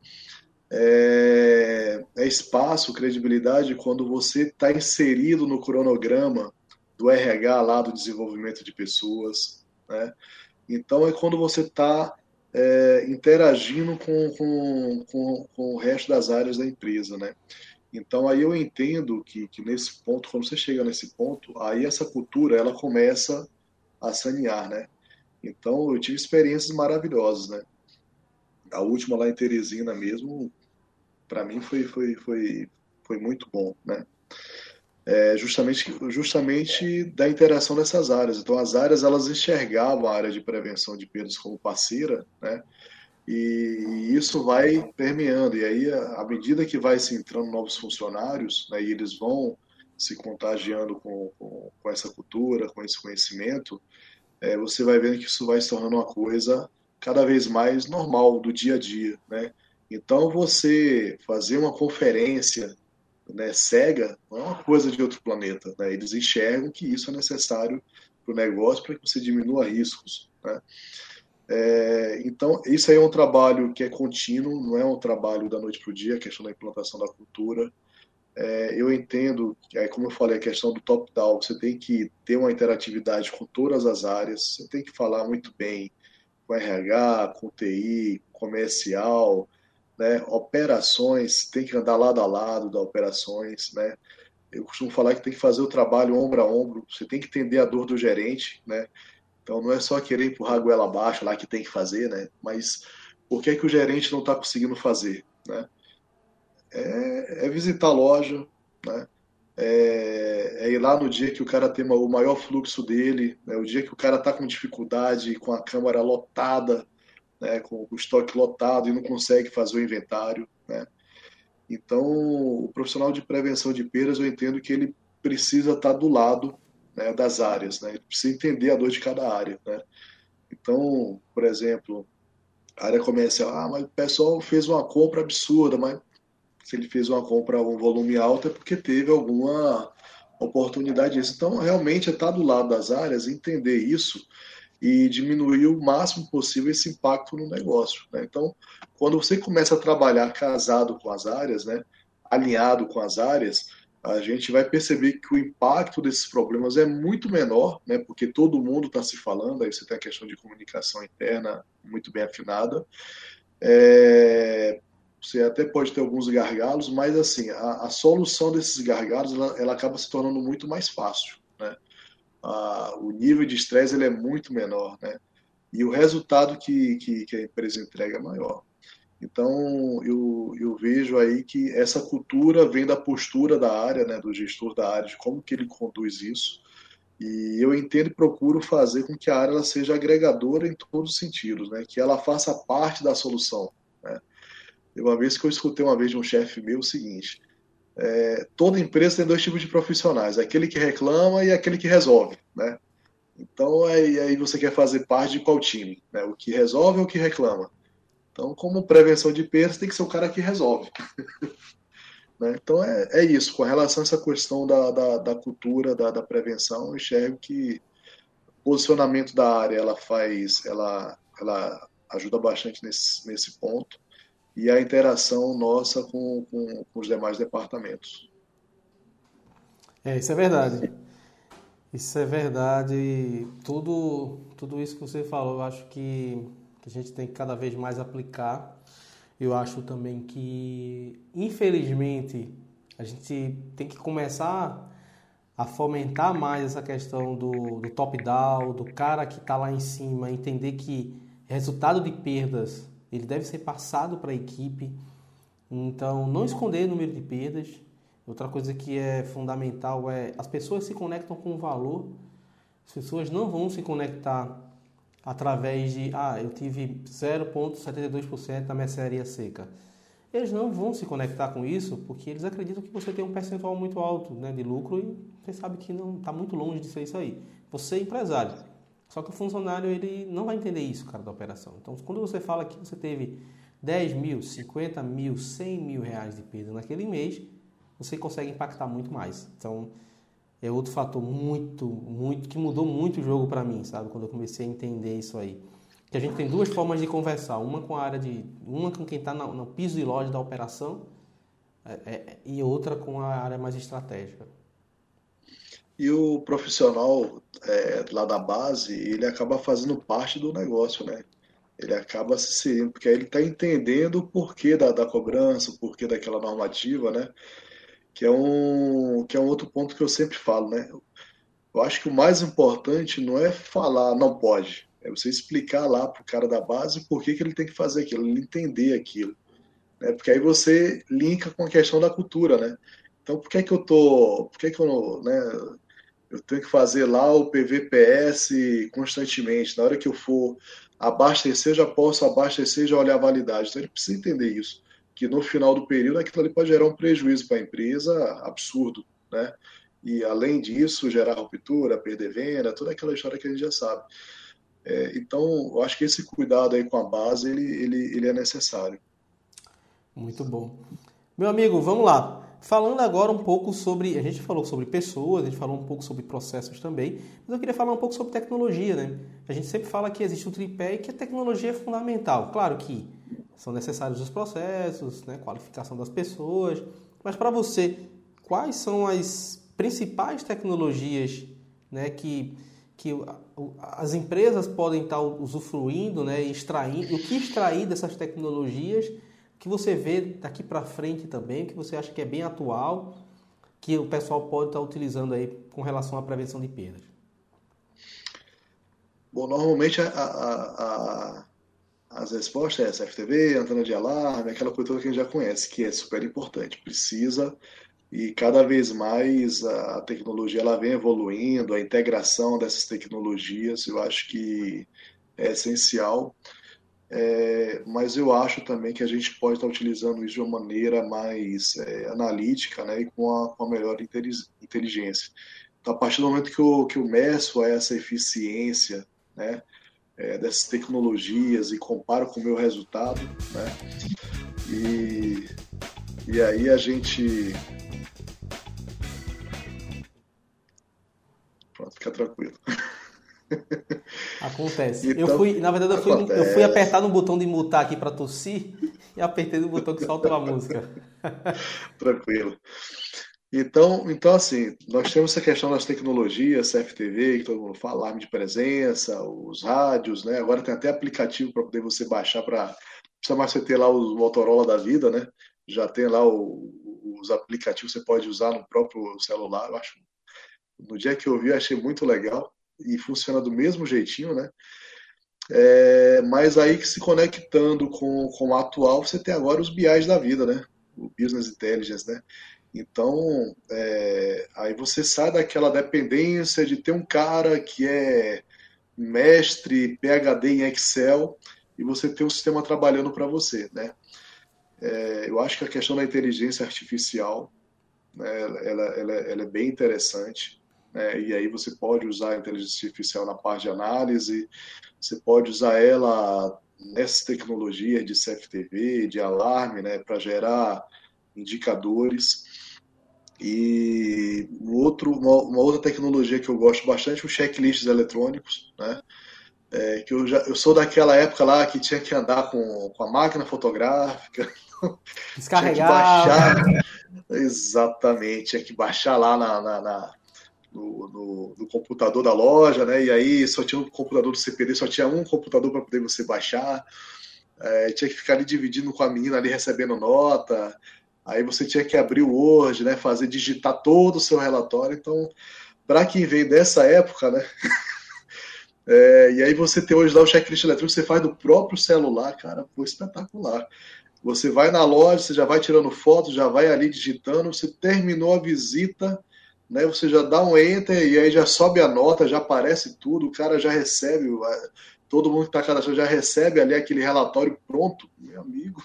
É, é espaço, credibilidade quando você está inserido no cronograma do RH lá do desenvolvimento de pessoas, né? Então é quando você está é, interagindo com, com, com, com, o resto das áreas da empresa, né? Então aí eu entendo que, que nesse ponto, quando você chega nesse ponto, aí essa cultura ela começa a sanear, né? Então eu tive experiências maravilhosas, né? A última lá em Teresina mesmo, para mim foi, foi, foi, foi muito bom, né? é, justamente, justamente da interação dessas áreas. Então, as áreas elas enxergavam a área de prevenção de perdas como parceira, né? E isso vai permeando. E aí, à medida que vai se entrando novos funcionários, né, e eles vão se contagiando com, com, com essa cultura, com esse conhecimento, é, você vai vendo que isso vai se tornando uma coisa cada vez mais normal do dia a dia, né? Então, você fazer uma conferência né, cega não é uma coisa de outro planeta. Né? Eles enxergam que isso é necessário para o negócio para que você diminua riscos. Né? É, então, isso aí é um trabalho que é contínuo, não é um trabalho da noite para o dia, a questão da implantação da cultura. É, eu entendo, aí, como eu falei, a questão do top-down, você tem que ter uma interatividade com todas as áreas, você tem que falar muito bem com RH, com TI, comercial, né? Operações tem que andar lado a lado da operações, né? Eu costumo falar que tem que fazer o trabalho ombro a ombro. Você tem que entender a dor do gerente, né? Então não é só querer empurrar a goela abaixo lá que tem que fazer, né? Mas por que, é que o gerente não está conseguindo fazer, né? É, é, visitar a loja, né? É, é, ir lá no dia que o cara tem o maior fluxo dele, né? o dia que o cara está com dificuldade, com a câmara lotada, né, com o estoque lotado e não consegue fazer o inventário. Né? Então, o profissional de prevenção de perdas, eu entendo que ele precisa estar do lado né, das áreas, né? ele precisa entender a dor de cada área. Né? Então, por exemplo, a área comercial, ah, mas o pessoal fez uma compra absurda, mas se ele fez uma compra um volume alto é porque teve alguma oportunidade disso. Então, realmente, é estar do lado das áreas, entender isso e diminuir o máximo possível esse impacto no negócio. Né? Então, quando você começa a trabalhar casado com as áreas, né, alinhado com as áreas, a gente vai perceber que o impacto desses problemas é muito menor, né, porque todo mundo está se falando, aí você tem a questão de comunicação interna muito bem afinada. É, você até pode ter alguns gargalos, mas assim, a, a solução desses gargalos ela, ela acaba se tornando muito mais fácil. Né? a, o nível de estresse ele é muito menor, né? E o resultado que, que, que a empresa entrega é maior. Então, eu, eu vejo aí que essa cultura vem da postura da área, né, do gestor da área, de como que ele conduz isso. E eu entendo e procuro fazer com que a área seja agregadora em todos os sentidos, né, que ela faça parte da solução. Né. Uma vez que eu escutei uma vez de um chefe meu o seguinte, é, toda empresa tem dois tipos de profissionais, aquele que reclama e aquele que resolve, né? Então, aí, aí você quer fazer parte de qual time? Né? O que resolve ou o que reclama? Então, como prevenção de perdas, tem que ser o cara que resolve. né? Então, é, é isso. Com relação a essa questão da, da, da cultura, da, da prevenção, eu enxergo que o posicionamento da área, ela faz, ela, ela ajuda bastante nesse, nesse ponto. e a interação nossa com, com, com os demais departamentos. É, isso é verdade. Isso é verdade. Tudo, tudo isso que você falou, eu acho que, que a gente tem que cada vez mais aplicar. Eu acho também que, infelizmente, a gente tem que começar a fomentar mais essa questão do, do top-down, do cara que está lá em cima, entender que resultado de perdas ele deve ser passado para a equipe. Então, não esconder o número de perdas. Outra coisa que é fundamental é as pessoas se conectam com o valor. As pessoas não vão se conectar através de, ah, eu tive 0,72% da mercearia seca. Eles não vão se conectar com isso porque eles acreditam que você tem um percentual muito alto né, de lucro e você sabe que não está muito longe de ser isso aí. Você é empresário. Só que o funcionário ele não vai entender isso, cara, da operação. Então, quando você fala que você teve 10 mil, 50 mil, 100 mil reais de perda naquele mês, você consegue impactar muito mais. Então, é outro fator muito, muito, que mudou muito o jogo para mim, sabe? Quando eu comecei a entender isso aí. Que a gente tem duas formas de conversar. Uma com a área de... Uma com quem está no, piso de loja da operação é, é, e outra com a área mais estratégica. E o profissional é, lá da base, ele acaba fazendo parte do negócio, né? Ele acaba se inserindo, porque aí ele está entendendo o porquê da, da cobrança, o porquê daquela normativa, né? Que é, um, que é um outro ponto que eu sempre falo, né? Eu acho que o mais importante não é falar não pode, é você explicar lá para o cara da base por que, que ele tem que fazer aquilo, ele entender aquilo. Né? Porque aí você linka com a questão da cultura, né? Então, por que, que eu tô. Por que, que eu. Né, eu tenho que fazer lá o PVPS constantemente. Na hora que eu for abastecer, já posso abastecer e já olhar a validade. Então ele precisa entender isso. Que no final do período aquilo ali pode gerar um prejuízo para a empresa absurdo, né? E além disso, gerar ruptura, perder venda, toda aquela história que a gente já sabe. É, então, eu acho que esse cuidado aí com a base, ele, ele, ele é necessário. Muito bom. Meu amigo, vamos lá. Falando agora um pouco sobre. A gente falou sobre pessoas, a gente falou um pouco sobre processos também, mas eu queria falar um pouco sobre tecnologia, né? A gente sempre fala que existe um tripé e que a tecnologia é fundamental. Claro que são necessários os processos, né? qualificação das pessoas, mas para você, quais são as principais tecnologias né, que, que as empresas podem estar usufruindo, né, extraindo, o que extrair dessas tecnologias que você vê daqui para frente também, que você acha que é bem atual, que o pessoal pode estar utilizando aí com relação à prevenção de perdas? Bom, normalmente a, a, a, as respostas é essa, FTV, antena de alarme, aquela coisa toda que a gente já conhece, que é super importante. Precisa e cada vez mais a tecnologia ela vem evoluindo, a integração dessas tecnologias eu acho que é essencial é, mas eu acho também que a gente pode estar utilizando isso de uma maneira mais é, analítica né, e com a, com a melhor inteligência. Então, a partir do momento que eu, que eu meço essa eficiência né, é, dessas tecnologias e comparo com o meu resultado, né, e, e aí a gente. Pronto, fica tranquilo. Acontece. Então, eu fui, na verdade, eu fui, eu fui apertar no botão de mutar aqui para tossir e apertei no botão que solta a música. Tranquilo. Então, então, assim, nós temos essa questão das tecnologias, CFTV, que todo mundo fala, alarme de presença, os rádios, né? Agora tem até aplicativo para poder você baixar para. Precisa mais você ter lá o Motorola da vida, né? Já tem lá o, os aplicativos que você pode usar no próprio celular. Eu acho. No dia que eu vi, achei muito legal e funciona do mesmo jeitinho, né? É, mas aí que se conectando com, com o atual, você tem agora os BIs da vida, né? O Business Intelligence, né? Então, é, aí você sai daquela dependência de ter um cara que é mestre, PhD em Excel, e você tem um sistema trabalhando para você, né? É, eu acho que a questão da inteligência artificial, né, ela, ela, ela é bem interessante né? e aí você pode usar a inteligência artificial na parte de análise, você pode usar ela nessa tecnologia de CFTV, de alarme, né, para gerar indicadores. E outro, uma, uma, outra tecnologia que eu gosto bastante, os checklists eletrônicos, né? É, que eu, já, eu sou daquela época lá que tinha que andar com, com a máquina fotográfica. Descarregar. baixar. Exatamente, tinha que baixar lá na, na, na no, no, no, computador da loja, né? E aí só tinha um computador do CPD, só tinha um computador para poder você baixar. É, tinha que ficar ali dividindo com a menina ali recebendo nota. Aí você tinha que abrir o Word, né? Fazer digitar todo o seu relatório. Então, para quem veio dessa época, né? É, e aí você tem hoje lá o checklist eletrônico, você faz do próprio celular, cara, foi espetacular. Você vai na loja, você já vai tirando foto, já vai ali digitando, você terminou a visita, né? Você já dá um enter e aí já sobe a nota, já aparece tudo, o cara já recebe, todo mundo que está cadastrado já recebe ali aquele relatório pronto, meu amigo.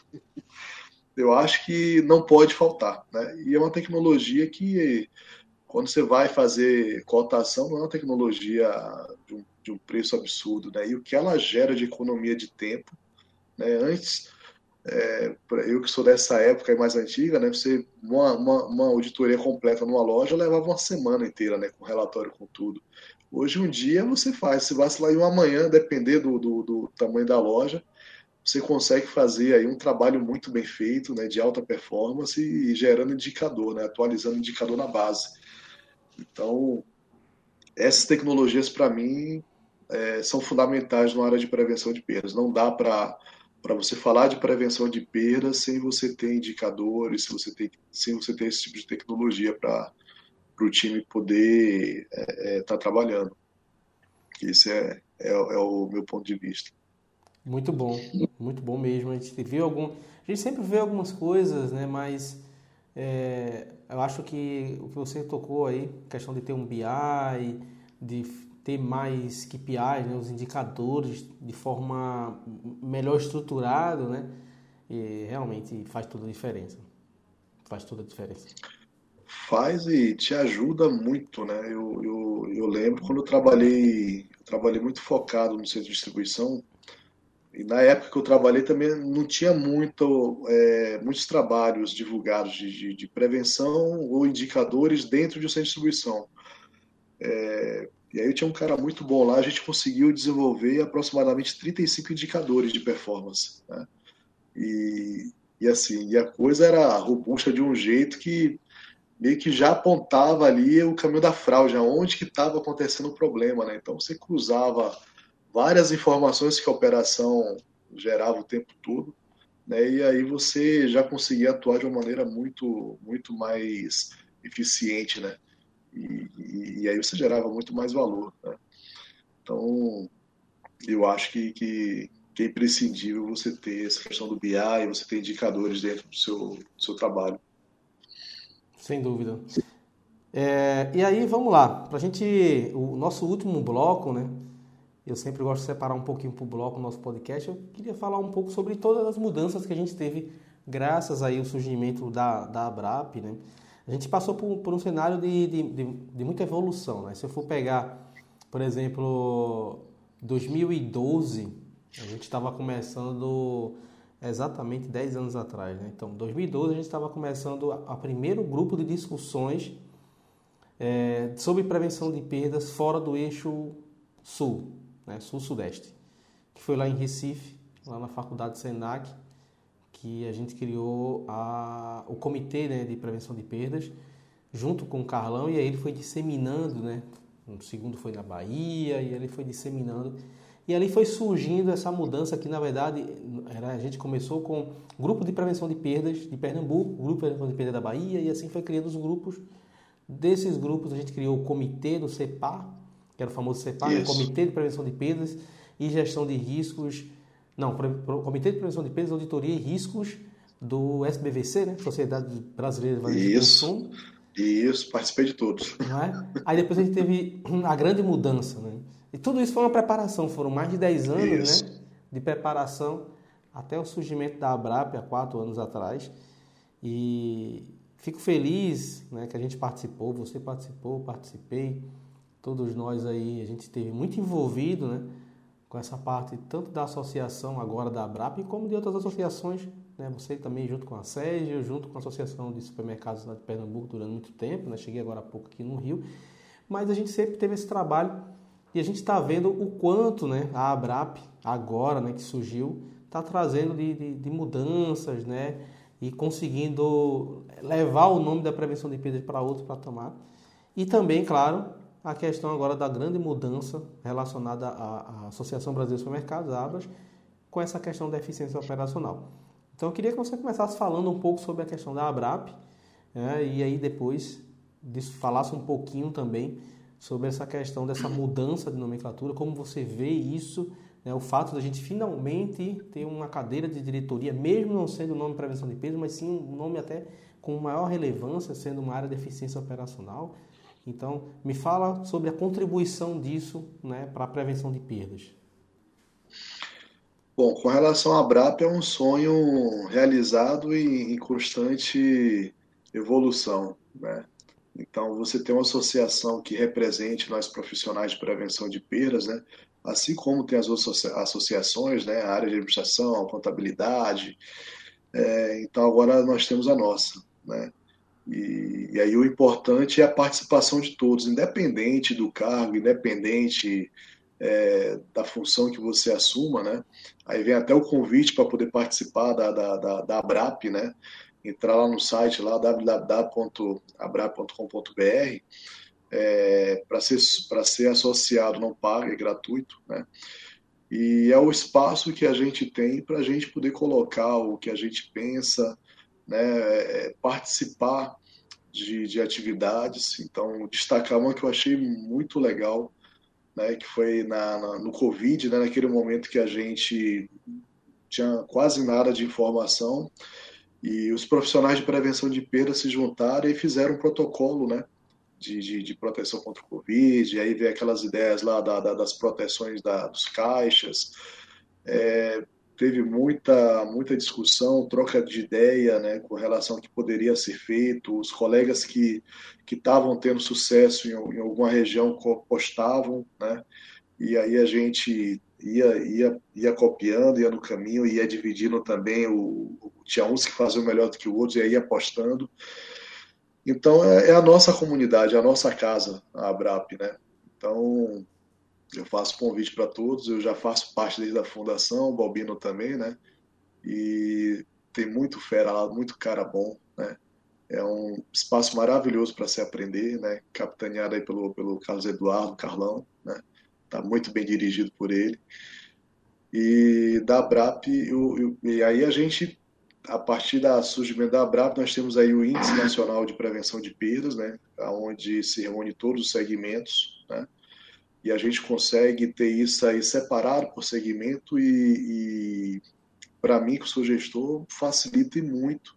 Eu acho que não pode faltar, né? E é uma tecnologia que quando você vai fazer cotação, não é uma tecnologia de um, de um preço absurdo, né? E o que ela gera de economia de tempo, né? Antes, é, eu que sou dessa época mais antiga, né? Você uma, uma, uma, auditoria completa numa loja levava uma semana inteira, né? Com relatório com tudo. Hoje um dia você faz, se vacilar em uma manhã, depender do, do, do tamanho da loja, você consegue fazer aí um trabalho muito bem feito, né? De alta performance e gerando indicador, né? Atualizando indicador na base. Então, essas tecnologias, para mim, é, são fundamentais na área de prevenção de perdas. Não dá para para você falar de prevenção de perdas sem você ter indicadores, sem você ter, sem você ter esse tipo de tecnologia para o time poder estar é, é, tá trabalhando. Esse é, é, é, o meu ponto de vista. Muito bom, muito bom mesmo. A gente viu algum, a gente sempre vê algumas coisas, né? Mas é, eu acho que o que você tocou aí, questão de ter um BI, de ter mais KPIs, né, os indicadores de forma melhor estruturado, né? E realmente faz toda a diferença. Faz toda a diferença. Faz e te ajuda muito, né? Eu, eu, eu lembro quando eu trabalhei, eu trabalhei muito focado no centro de distribuição, e na época que eu trabalhei também não tinha muito, é, muitos trabalhos divulgados de, de, de, prevenção ou indicadores dentro de de distribuição. É, e aí tinha um cara muito bom lá, a gente conseguiu desenvolver aproximadamente 35 indicadores de performance. Né? E, e assim, e a coisa era robusta de um jeito que meio que já apontava ali o caminho da fraude, onde que estava acontecendo o problema, né? Então você cruzava várias informações que a operação gerava o tempo todo, né? E aí você já conseguia atuar de uma maneira muito, muito mais eficiente, né? E, e, e aí você gerava muito mais valor. Né? Então, eu acho que, que, que, é imprescindível você ter essa questão do BI, você ter indicadores dentro do seu, do seu trabalho. Sem dúvida. É, e aí, vamos lá. Para a gente, o nosso último bloco, né? Eu sempre gosto de separar um pouquinho o bloco o nosso podcast. Eu queria falar um pouco sobre todas as mudanças que a gente teve graças aí ao surgimento da, da Abrap, né? A gente passou por, por um cenário de, de, de, de, muita evolução, né? Se eu for pegar, por exemplo, 2012, a gente estava começando exatamente 10 anos atrás, né? Então, 2012 a gente estava começando a primeiro grupo de discussões é, sobre prevenção de perdas fora do eixo sul, né, sul-sudeste, que foi lá em Recife, lá na faculdade Senac, que a gente criou a, o comitê né, de prevenção de perdas, junto com o Carlão, e aí ele foi disseminando, né? O segundo foi na Bahia, e ele foi disseminando. E ali foi surgindo essa mudança que, na verdade, era, a gente começou com grupo de prevenção de perdas de Pernambuco, grupo de prevenção de perdas da Bahia, e assim foi criando os grupos. Desses grupos, a gente criou o comitê do CEPAR, que era o famoso CEPAR, né? Comitê de Prevenção de Perdas e Gestão de Riscos. Não, Comitê de Prevenção de Perdas, Auditoria e Riscos do SBVC, né? Sociedade Brasileira de Consumo. Isso, participei de todos. É? Aí depois a gente teve a grande mudança, né? E tudo isso foi uma preparação, foram mais de 10 anos né, de preparação até o surgimento da Abrap há quatro anos atrás. E fico feliz né, que a gente participou, você participou, participei todos nós aí, a gente esteve muito envolvido né, com essa parte tanto da associação agora da ABRAP como de outras associações, né, você também junto com a SEGE, junto com a Associação de Supermercados de Pernambuco durante muito tempo, né, cheguei agora há pouco aqui no Rio, mas a gente sempre teve esse trabalho E a gente está vendo o quanto né, a ABRAP, agora né, que surgiu, está trazendo de, de, de, mudanças né, e conseguindo levar o nome da prevenção de perdas para outro patamar. E também, claro, a questão agora da grande mudança relacionada à, Associação Brasileira de Supermercados, ABRAS, com essa questão da eficiência operacional. Então eu queria que você começasse falando um pouco sobre a questão da ABRAP né, e aí depois falasse um pouquinho também sobre essa questão dessa mudança de nomenclatura, como você vê isso, né, o fato da gente finalmente ter uma cadeira de diretoria, mesmo não sendo o nome prevenção de peso, mas sim um nome até com maior relevância, sendo uma área de eficiência operacional. Então, me fala sobre a contribuição disso né, para a prevenção de perdas. Bom, com relação à BRAP, é um sonho realizado e em constante evolução. Né? Então, você tem uma associação que represente nós profissionais de prevenção de perdas, né? assim como tem as outras associações, né? a área de administração, contabilidade. É, então, agora nós temos a nossa. Né? E, e, aí o importante é a participação de todos, independente do cargo, independente é, da função que você assuma, né? Aí vem até o convite para poder participar da, da, da, da ABRAP, né? entrar lá no site lá www.abra.com.br é, para ser para ser associado não paga é gratuito né e é o espaço que a gente tem para a gente poder colocar o que a gente pensa né é, participar de, de atividades então destacar uma que eu achei muito legal né que foi na, na no covid né naquele momento que a gente tinha quase nada de informação e os profissionais de prevenção de perda se juntaram e fizeram um protocolo, né? De, de, de, proteção contra o Covid, e aí vem aquelas ideias lá da, da, das proteções da, dos caixas. É, teve muita, muita discussão, troca de ideia né, com relação ao que poderia ser feito. Os colegas que estavam tendo sucesso em, em, alguma região postavam, né, e aí a gente ia, ia, ia copiando, ia no caminho, ia dividindo também. O, tinha uns que faziam melhor do que o outro, e aí ia apostando. Então é, é, a nossa comunidade, é a nossa casa, a Abrap, né? Então eu faço convite para todos, eu já faço parte desde a fundação, o Balbino também, né? E tem muito fera lá, muito cara bom, né? É um espaço maravilhoso para se aprender, né? Capitaneado aí pelo, pelo Carlos Eduardo, Carlão, né? está muito bem dirigido por ele. E da ABRAP, eu, eu, e aí a gente, a partir da surgimento da ABRAP, nós temos aí o Índice Nacional de Prevenção de Perdas, né, onde se reúne todos os segmentos, né, e a gente consegue ter isso aí separado por segmento e, e para mim, que sou gestor, facilita muito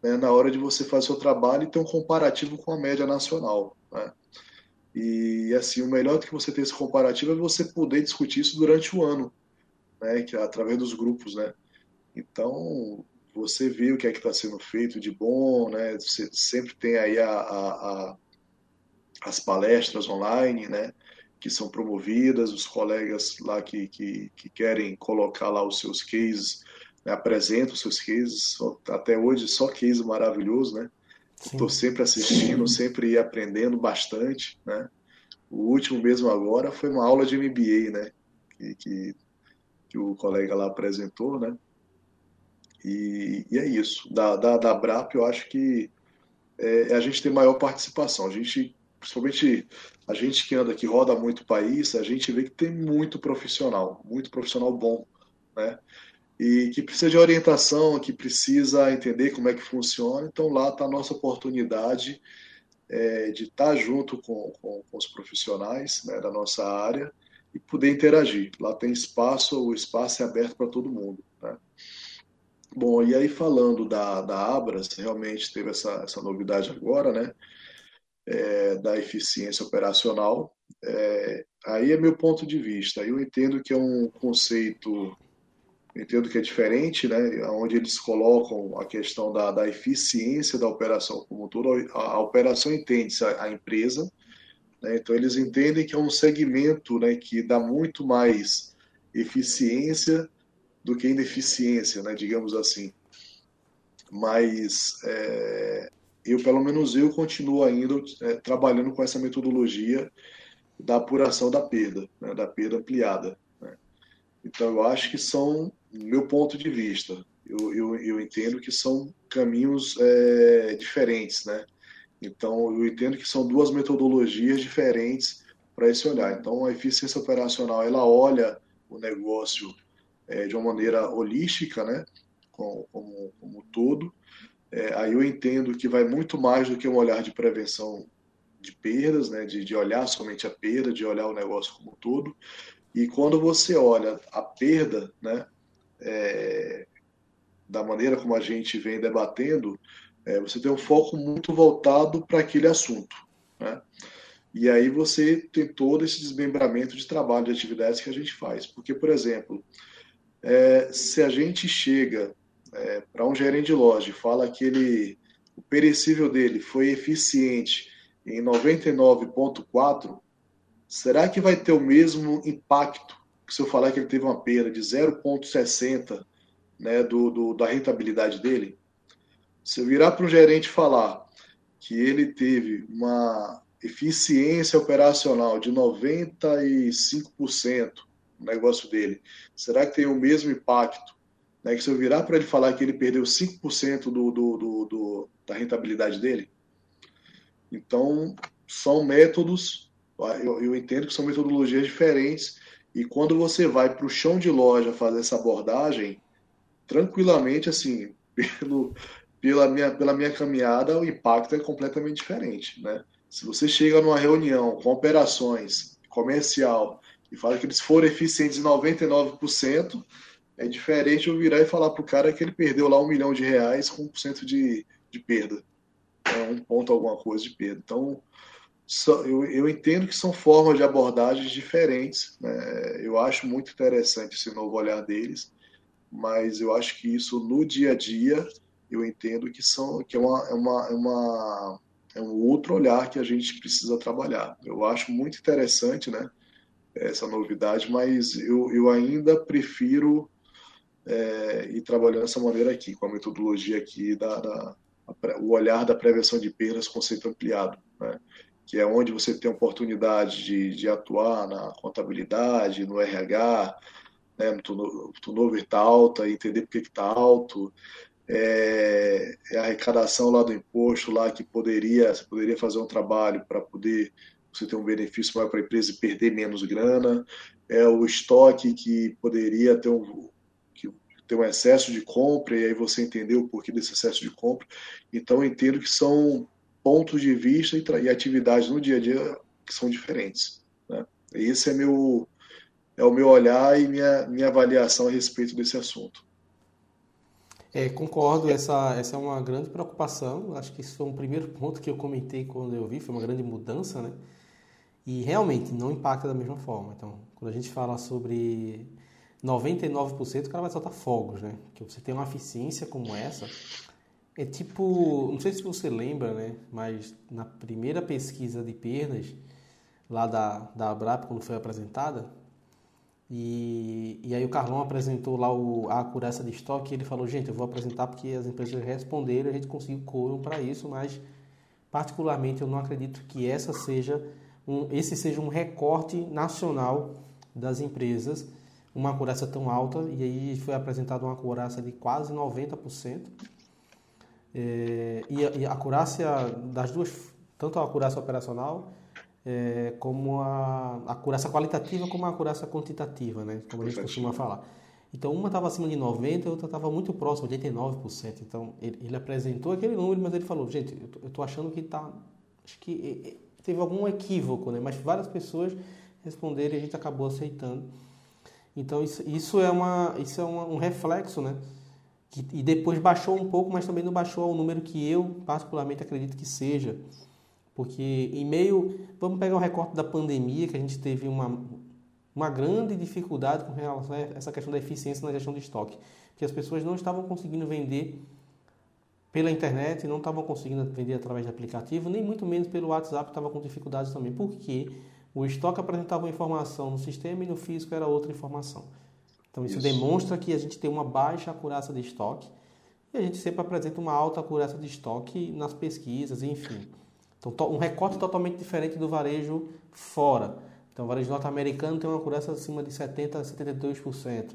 né, na hora de você fazer seu trabalho e ter um comparativo com a média nacional. Né. E assim, o melhor que você ter esse comparativo é você poder discutir isso durante o ano, né? Que é através dos grupos, né? Então, você vê o que é que está sendo feito de bom, né? Você sempre tem aí a, a, a, as palestras online, né? Que são promovidas, os colegas lá que, que, que querem colocar lá os seus cases, né? apresentam os seus cases, até hoje só case maravilhoso, né? Estou sempre assistindo, sempre aprendendo bastante, né? O último mesmo agora foi uma aula de MBA, né? Que, que, que o colega lá apresentou, né? E, e, é isso. Da, da, da BRAP, eu acho que é, é, a gente tem maior participação. A gente, principalmente a gente que anda, que roda muito o país, a gente vê que tem muito profissional, muito profissional bom, né? e que precisa de orientação, que precisa entender como é que funciona. Então lá está a nossa oportunidade é, de estar tá junto com, com, com os profissionais né, da nossa área e poder interagir. Lá tem espaço, o espaço é aberto para todo mundo. Né? Bom, e aí falando da, da Abras, realmente teve essa, essa novidade agora, né? É, da eficiência operacional. É, aí é meu ponto de vista. Eu entendo que é um conceito entendo que é diferente, né, onde eles colocam a questão da, da eficiência da operação como todo. A, a operação entende-se a, a, empresa, né, então eles entendem que é um segmento né, que dá muito mais eficiência do que ineficiência, né, digamos assim. Mas é, eu, pelo menos eu, continuo ainda é, trabalhando com essa metodologia da apuração da perda, né, da perda ampliada. Né. Então, eu acho que são, meu ponto de vista, eu, eu, eu entendo que são caminhos é, diferentes, né? Então, eu entendo que são duas metodologias diferentes para esse olhar. Então, a eficiência operacional, ela olha o negócio é, de uma maneira holística, né? Como, como, como todo. É, aí eu entendo que vai muito mais do que um olhar de prevenção de perdas, né? De, de olhar somente a perda, de olhar o negócio como um todo. E quando você olha a perda, né? É, da maneira como a gente vem debatendo, é, você tem um foco muito voltado para aquele assunto. Né? E aí você tem todo esse desmembramento de trabalho, de atividades que a gente faz. Porque, por exemplo, é, se a gente chega é, para um gerente de loja fala que ele, o perecível dele foi eficiente em 99,4, será que vai ter o mesmo impacto que se eu falar que ele teve uma perda de 0,60 né, do, do, da rentabilidade dele, se eu virar para o gerente falar que ele teve uma eficiência operacional de 95% no negócio dele, será que tem o mesmo impacto? Né, que se eu virar para ele falar que ele perdeu 5% do, do, do, do, da rentabilidade dele? Então, são métodos, eu, eu entendo que são metodologias diferentes, e quando você vai para o chão de loja fazer essa abordagem, tranquilamente, assim, pelo, pela, minha, pela minha caminhada, o impacto é completamente diferente, né? Se você chega numa reunião com operações comercial e fala que eles foram eficientes em 99%, é diferente eu virar e falar para o cara que ele perdeu lá um milhão de reais com 1% de, de perda. É um ponto alguma coisa de perda. Então, eu, eu entendo que são formas de abordagens diferentes. Né? Eu acho muito interessante esse novo olhar deles mas eu acho que isso no dia a dia eu entendo que são que é uma, é uma, é uma é um outro olhar que a gente precisa trabalhar. Eu acho muito interessante, né, essa novidade, mas eu, eu ainda prefiro é, ir trabalhando dessa maneira aqui, com a metodologia aqui da, da a, o olhar da prevenção de perdas conceito ampliado, né, que é onde você tem oportunidade de, de atuar na contabilidade, no RH, né, no turnover está alta, entender por que está alto, é, é, a arrecadação lá do imposto lá que poderia, você poderia fazer um trabalho para poder você ter um benefício maior para a empresa e perder menos grana, é o estoque que poderia ter um, ter um excesso de compra e aí você entendeu o porquê desse excesso de compra. Então entendo que são pontos de vista e, e atividades no dia a dia que são diferentes. Né? Esse é meu é o meu olhar e minha, minha avaliação a respeito desse assunto. É, concordo, essa, essa é uma grande preocupação. Acho que isso foi um primeiro ponto que eu comentei quando eu vi, foi uma grande mudança, né? E realmente não impacta da mesma forma. Então, quando a gente fala sobre 99%, o cara vai soltar fogos, né? Que você tem uma eficiência como essa. É tipo, não sei se você lembra, né? Mas na primeira pesquisa de perdas, lá da, da Abrap, quando foi apresentada, e, e aí o Carlão apresentou lá o, a acurácia de estoque e ele falou, gente, eu vou apresentar porque as empresas responderam, a gente conseguiu quórum para isso, mas particularmente eu não acredito que essa seja um, esse seja um recorte nacional das empresas, uma acurácia tão alta, e aí foi apresentada uma acurácia de quase 90%. É, e, a, e a acurácia das duas, tanto a acurácia operacional é, como a, a acurácia qualitativa como a acurácia quantitativa, né? como a gente costuma falar. Então, uma estava acima de 90%, a outra estava muito próxima, 89%. Então, ele, ele, apresentou aquele número, mas ele falou, gente, eu estou achando que está... Acho que teve algum equívoco, né? Mas várias pessoas responderam e a gente acabou aceitando. Então, isso, isso é, uma, isso é uma, um reflexo, né? Que, e depois baixou um pouco, mas também não baixou ao número que eu, particularmente, acredito que seja. Porque em meio, vamos pegar o recorte da pandemia, que a gente teve uma, uma grande dificuldade com relação a essa questão da eficiência na gestão de estoque. Que as pessoas não estavam conseguindo vender pela internet, não estavam conseguindo vender através de aplicativo, nem muito menos pelo WhatsApp, estava com dificuldades também. Porque o estoque apresentava uma informação no sistema e no físico era outra informação. Então isso, isso. demonstra que a gente tem uma baixa acurácia de estoque e a gente sempre apresenta uma alta acurácia de estoque nas pesquisas, enfim. Então, um recorte totalmente diferente do varejo fora. Então, o varejo norte-americano tem uma cobrança acima de 70% a 72%.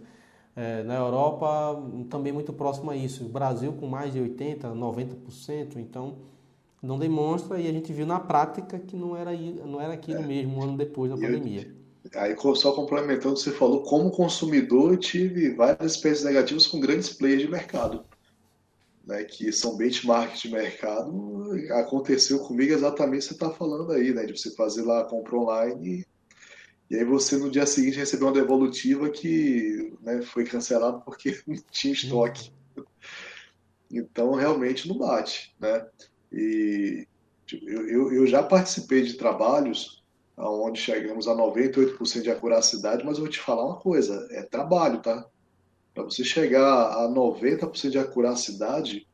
É, na Europa, também muito próximo a isso. O Brasil com mais de 80%, 90%. Então, não demonstra e a gente viu na prática que não era, não era aquilo é. mesmo um ano depois da pandemia. Aí, só complementando, você falou, como consumidor, eu tive várias experiências negativas com grandes players de mercado né, que são benchmarks de mercado, aconteceu comigo exatamente o que você está falando aí, né, de você fazer lá a compra online e, e aí você no dia seguinte recebeu uma devolutiva que né, foi cancelada porque não tinha estoque. Então realmente não bate, né? E eu, eu, eu já participei de trabalhos onde chegamos a 98% de acuracidade, mas eu vou te falar uma coisa, é trabalho, tá? Para você chegar a 90% de acuracidade,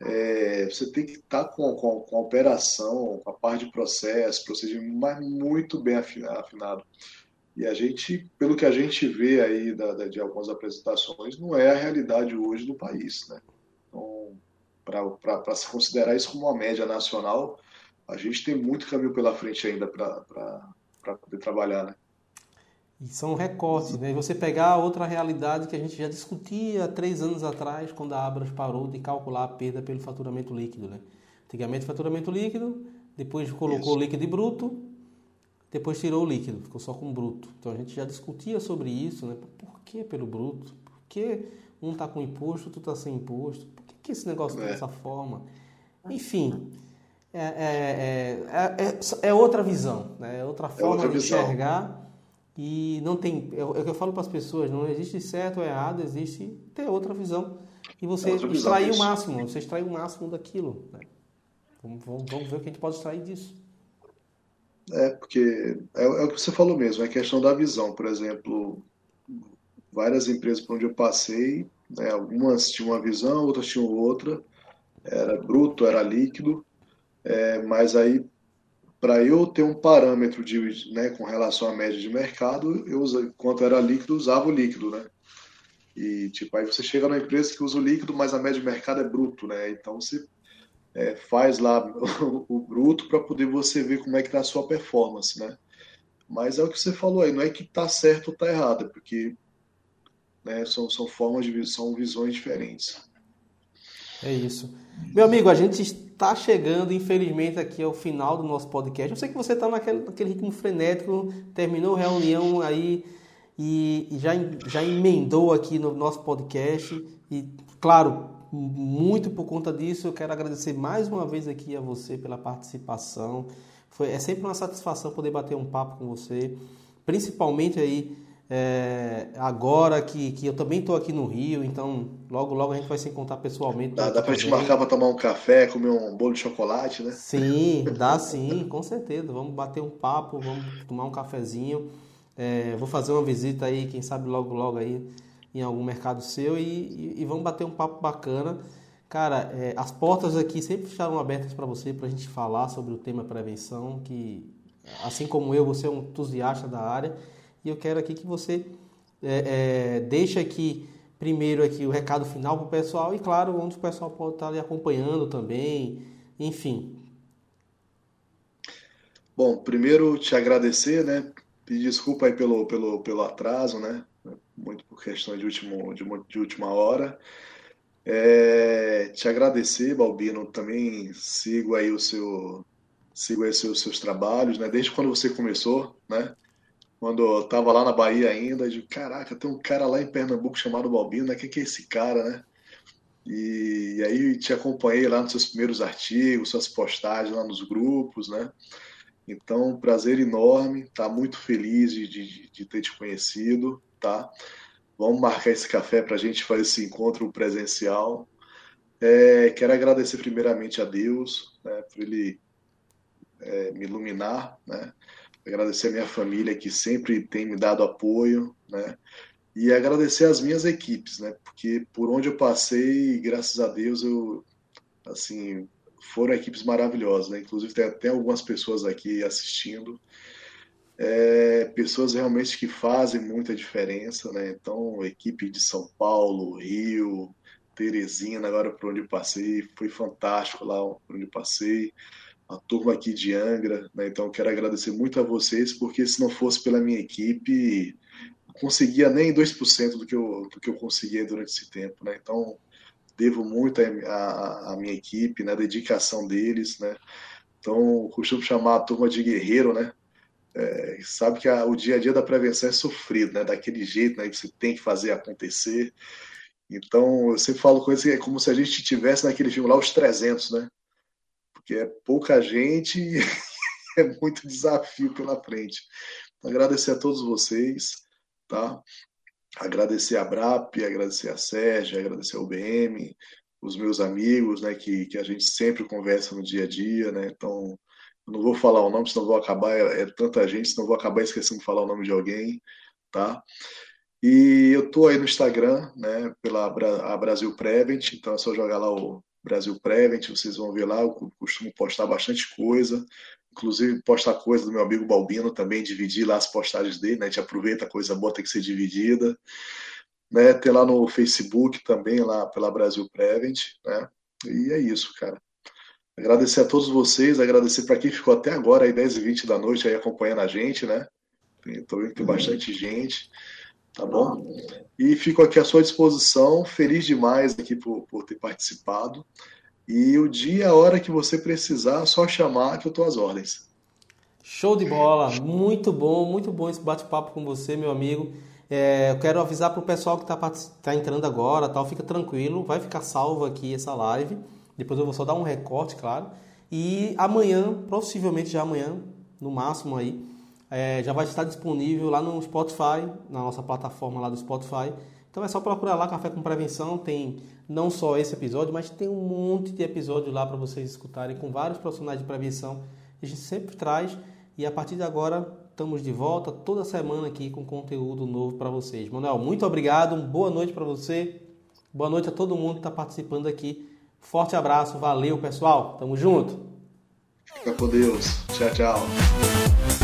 é, você tem que estar tá com, com, com, a operação, com a parte de processo, procedimento, mas muito bem afinado. E a gente, pelo que a gente vê aí da, da, de algumas apresentações, não é a realidade hoje do país. Né? Para se considerar isso como uma média nacional, a gente tem muito caminho pela frente ainda para poder trabalhar. Né? E são recortes, né? Você pegar outra realidade que a gente já discutia há três anos atrás, quando a Abras parou de calcular a perda pelo faturamento líquido, né? Antigamente, faturamento líquido, depois colocou o líquido e bruto, depois tirou o líquido, ficou só com o bruto. Então a gente já discutia sobre isso, né? Por que pelo bruto? Por que um está com imposto, outro está sem imposto? Por que, esse negócio é. dessa forma? Enfim, é, é, é, é, outra visão, né? é outra forma outra de enxergar e não tem, é o que eu falo para as pessoas, não existe certo ou errado, existe ter outra visão. E você é extrair o máximo, você extrair o máximo daquilo. Né? Vamos, vamos, vamos, ver o que a gente pode extrair disso. É, porque é, é, o que você falou mesmo, é questão da visão. Por exemplo, várias empresas por onde eu passei, né, algumas tinham uma visão, outras tinham outra, era bruto, era líquido, é, mas aí para eu ter um parâmetro de, né, com relação à média de mercado, eu quanto era líquido, usava o líquido, né? E tipo, aí você chega numa empresa que usa o líquido, mas a média de mercado é bruto, né? Então você é, faz lá o, o bruto para poder você ver como é que está a sua performance, né? Mas é o que você falou aí, não é que está certo ou está errado, é porque né, são, são formas de são visões diferentes. É isso. Meu amigo, a gente está chegando, infelizmente, aqui ao final do nosso podcast. Eu sei que você está naquele, naquele ritmo frenético, terminou a reunião aí e, e, já, já emendou aqui no nosso podcast. E, claro, muito por conta disso, eu quero agradecer mais uma vez aqui a você pela participação. Foi, é sempre uma satisfação poder bater um papo com você, principalmente aí é, agora que, que eu também estou aqui no Rio, então logo logo a gente vai se encontrar pessoalmente. Dá, dá para gente marcar para tomar um café, comer um bolo de chocolate, né? Sim, dá sim, com certeza. Vamos bater um papo, vamos tomar um cafezinho. É, vou fazer uma visita aí, quem sabe logo logo aí em algum mercado seu e, e, e vamos bater um papo bacana. Cara, é, as portas aqui sempre estarão abertas para você, para a gente falar sobre o tema prevenção, que assim como eu, você é um entusiasta da área e eu quero aqui que você é, é, deixe aqui primeiro aqui o recado final para o pessoal e claro onde o pessoal pode estar ali acompanhando também, enfim. Bom, primeiro te agradecer, né? Pedir desculpa aí pelo, pelo, pelo atraso, né? Muito por questão de, último, de, de última hora. É, te agradecer, Balbino, também sigo aí o seu sigo aí os seus, seus trabalhos, né? Desde quando você começou, né? Quando eu tava lá na Bahia ainda, de caraca, tem um cara lá em Pernambuco chamado Balbino? Quem que é esse cara, né? E, e, aí te acompanhei lá nos seus primeiros artigos, suas postagens lá nos grupos, né? Então, prazer enorme, tá muito feliz de, de, de ter te conhecido, tá? Vamos marcar esse café para a gente fazer esse encontro presencial. É, quero agradecer primeiramente a Deus, né, por Ele é, me iluminar, né? Agradecer a minha família que sempre tem me dado apoio, né? E agradecer as minhas equipes, né? Porque por onde eu passei, graças a Deus, eu assim, foram equipes maravilhosas, né? Inclusive tem até algumas pessoas aqui assistindo. É, pessoas realmente que fazem muita diferença, né? Então, equipe de São Paulo, Rio, Teresina, agora por onde eu passei, foi fantástico lá por onde eu passei a turma aqui de Angra, né? Então quero agradecer muito a vocês, porque se não fosse pela minha equipe, não conseguia nem 2% do que eu do que eu conseguia durante esse tempo, né? Então devo muito à minha equipe, né? dedicação deles, né? Então costumo chamar a turma de guerreiro, né? É, sabe que a, o dia a dia da prevenção é sofrido, né? Daquele jeito, né? Você tem que fazer acontecer. Então, eu sempre falo coisas que é como se a gente tivesse naquele filme lá os 300, né? Porque é pouca gente e é muito desafio pela frente. Então, agradecer a todos vocês, tá? Agradecer a BRAP, agradecer a Sérgio, agradecer ao BM, os meus amigos, né? Que, que a gente sempre conversa no dia a dia, né? Então, não vou falar o nome, senão vou acabar, é, é tanta gente, senão vou acabar esquecendo de falar o nome de alguém, tá? E eu tô aí no Instagram, né, pela a Brasil Prevent, então é só jogar lá o Brasil Prevent, vocês vão ver lá, eu costumo postar bastante coisa, inclusive postar coisa do meu amigo Balbino também, dividir lá as postagens dele, né, a gente aproveita a coisa boa, tem que ser dividida, né, tem lá no Facebook também, lá pela Brasil Prevent, né, e é isso, cara. Agradecer a todos vocês, agradecer para quem ficou até agora, aí 10 e 20 da noite, aí acompanhando a gente, né, estou vendo que tem bastante gente, tá bom? E fico aqui à sua disposição, feliz demais aqui por, por ter participado. E o dia, a hora que você precisar, só chamar que eu estou às ordens. Show de bola, muito bom, muito bom esse bate-papo com você, meu amigo. É, eu quero avisar para o pessoal que está tá entrando agora, tal, fica tranquilo, vai ficar salvo aqui essa live. Depois eu vou só dar um recorte, claro. E amanhã, possivelmente já amanhã, no máximo aí, é, já vai estar disponível lá no Spotify, na nossa plataforma lá do Spotify. Então é só procurar lá Café com Prevenção, tem não só esse episódio, mas tem um monte de episódios lá para vocês escutarem com vários profissionais de prevenção. A gente sempre traz e a partir de agora estamos de volta toda semana aqui com conteúdo novo para vocês. Manuel, muito obrigado, boa noite para você, boa noite a todo mundo que está participando aqui. Forte abraço, valeu pessoal, tamo junto. Fica com Deus, tchau, tchau.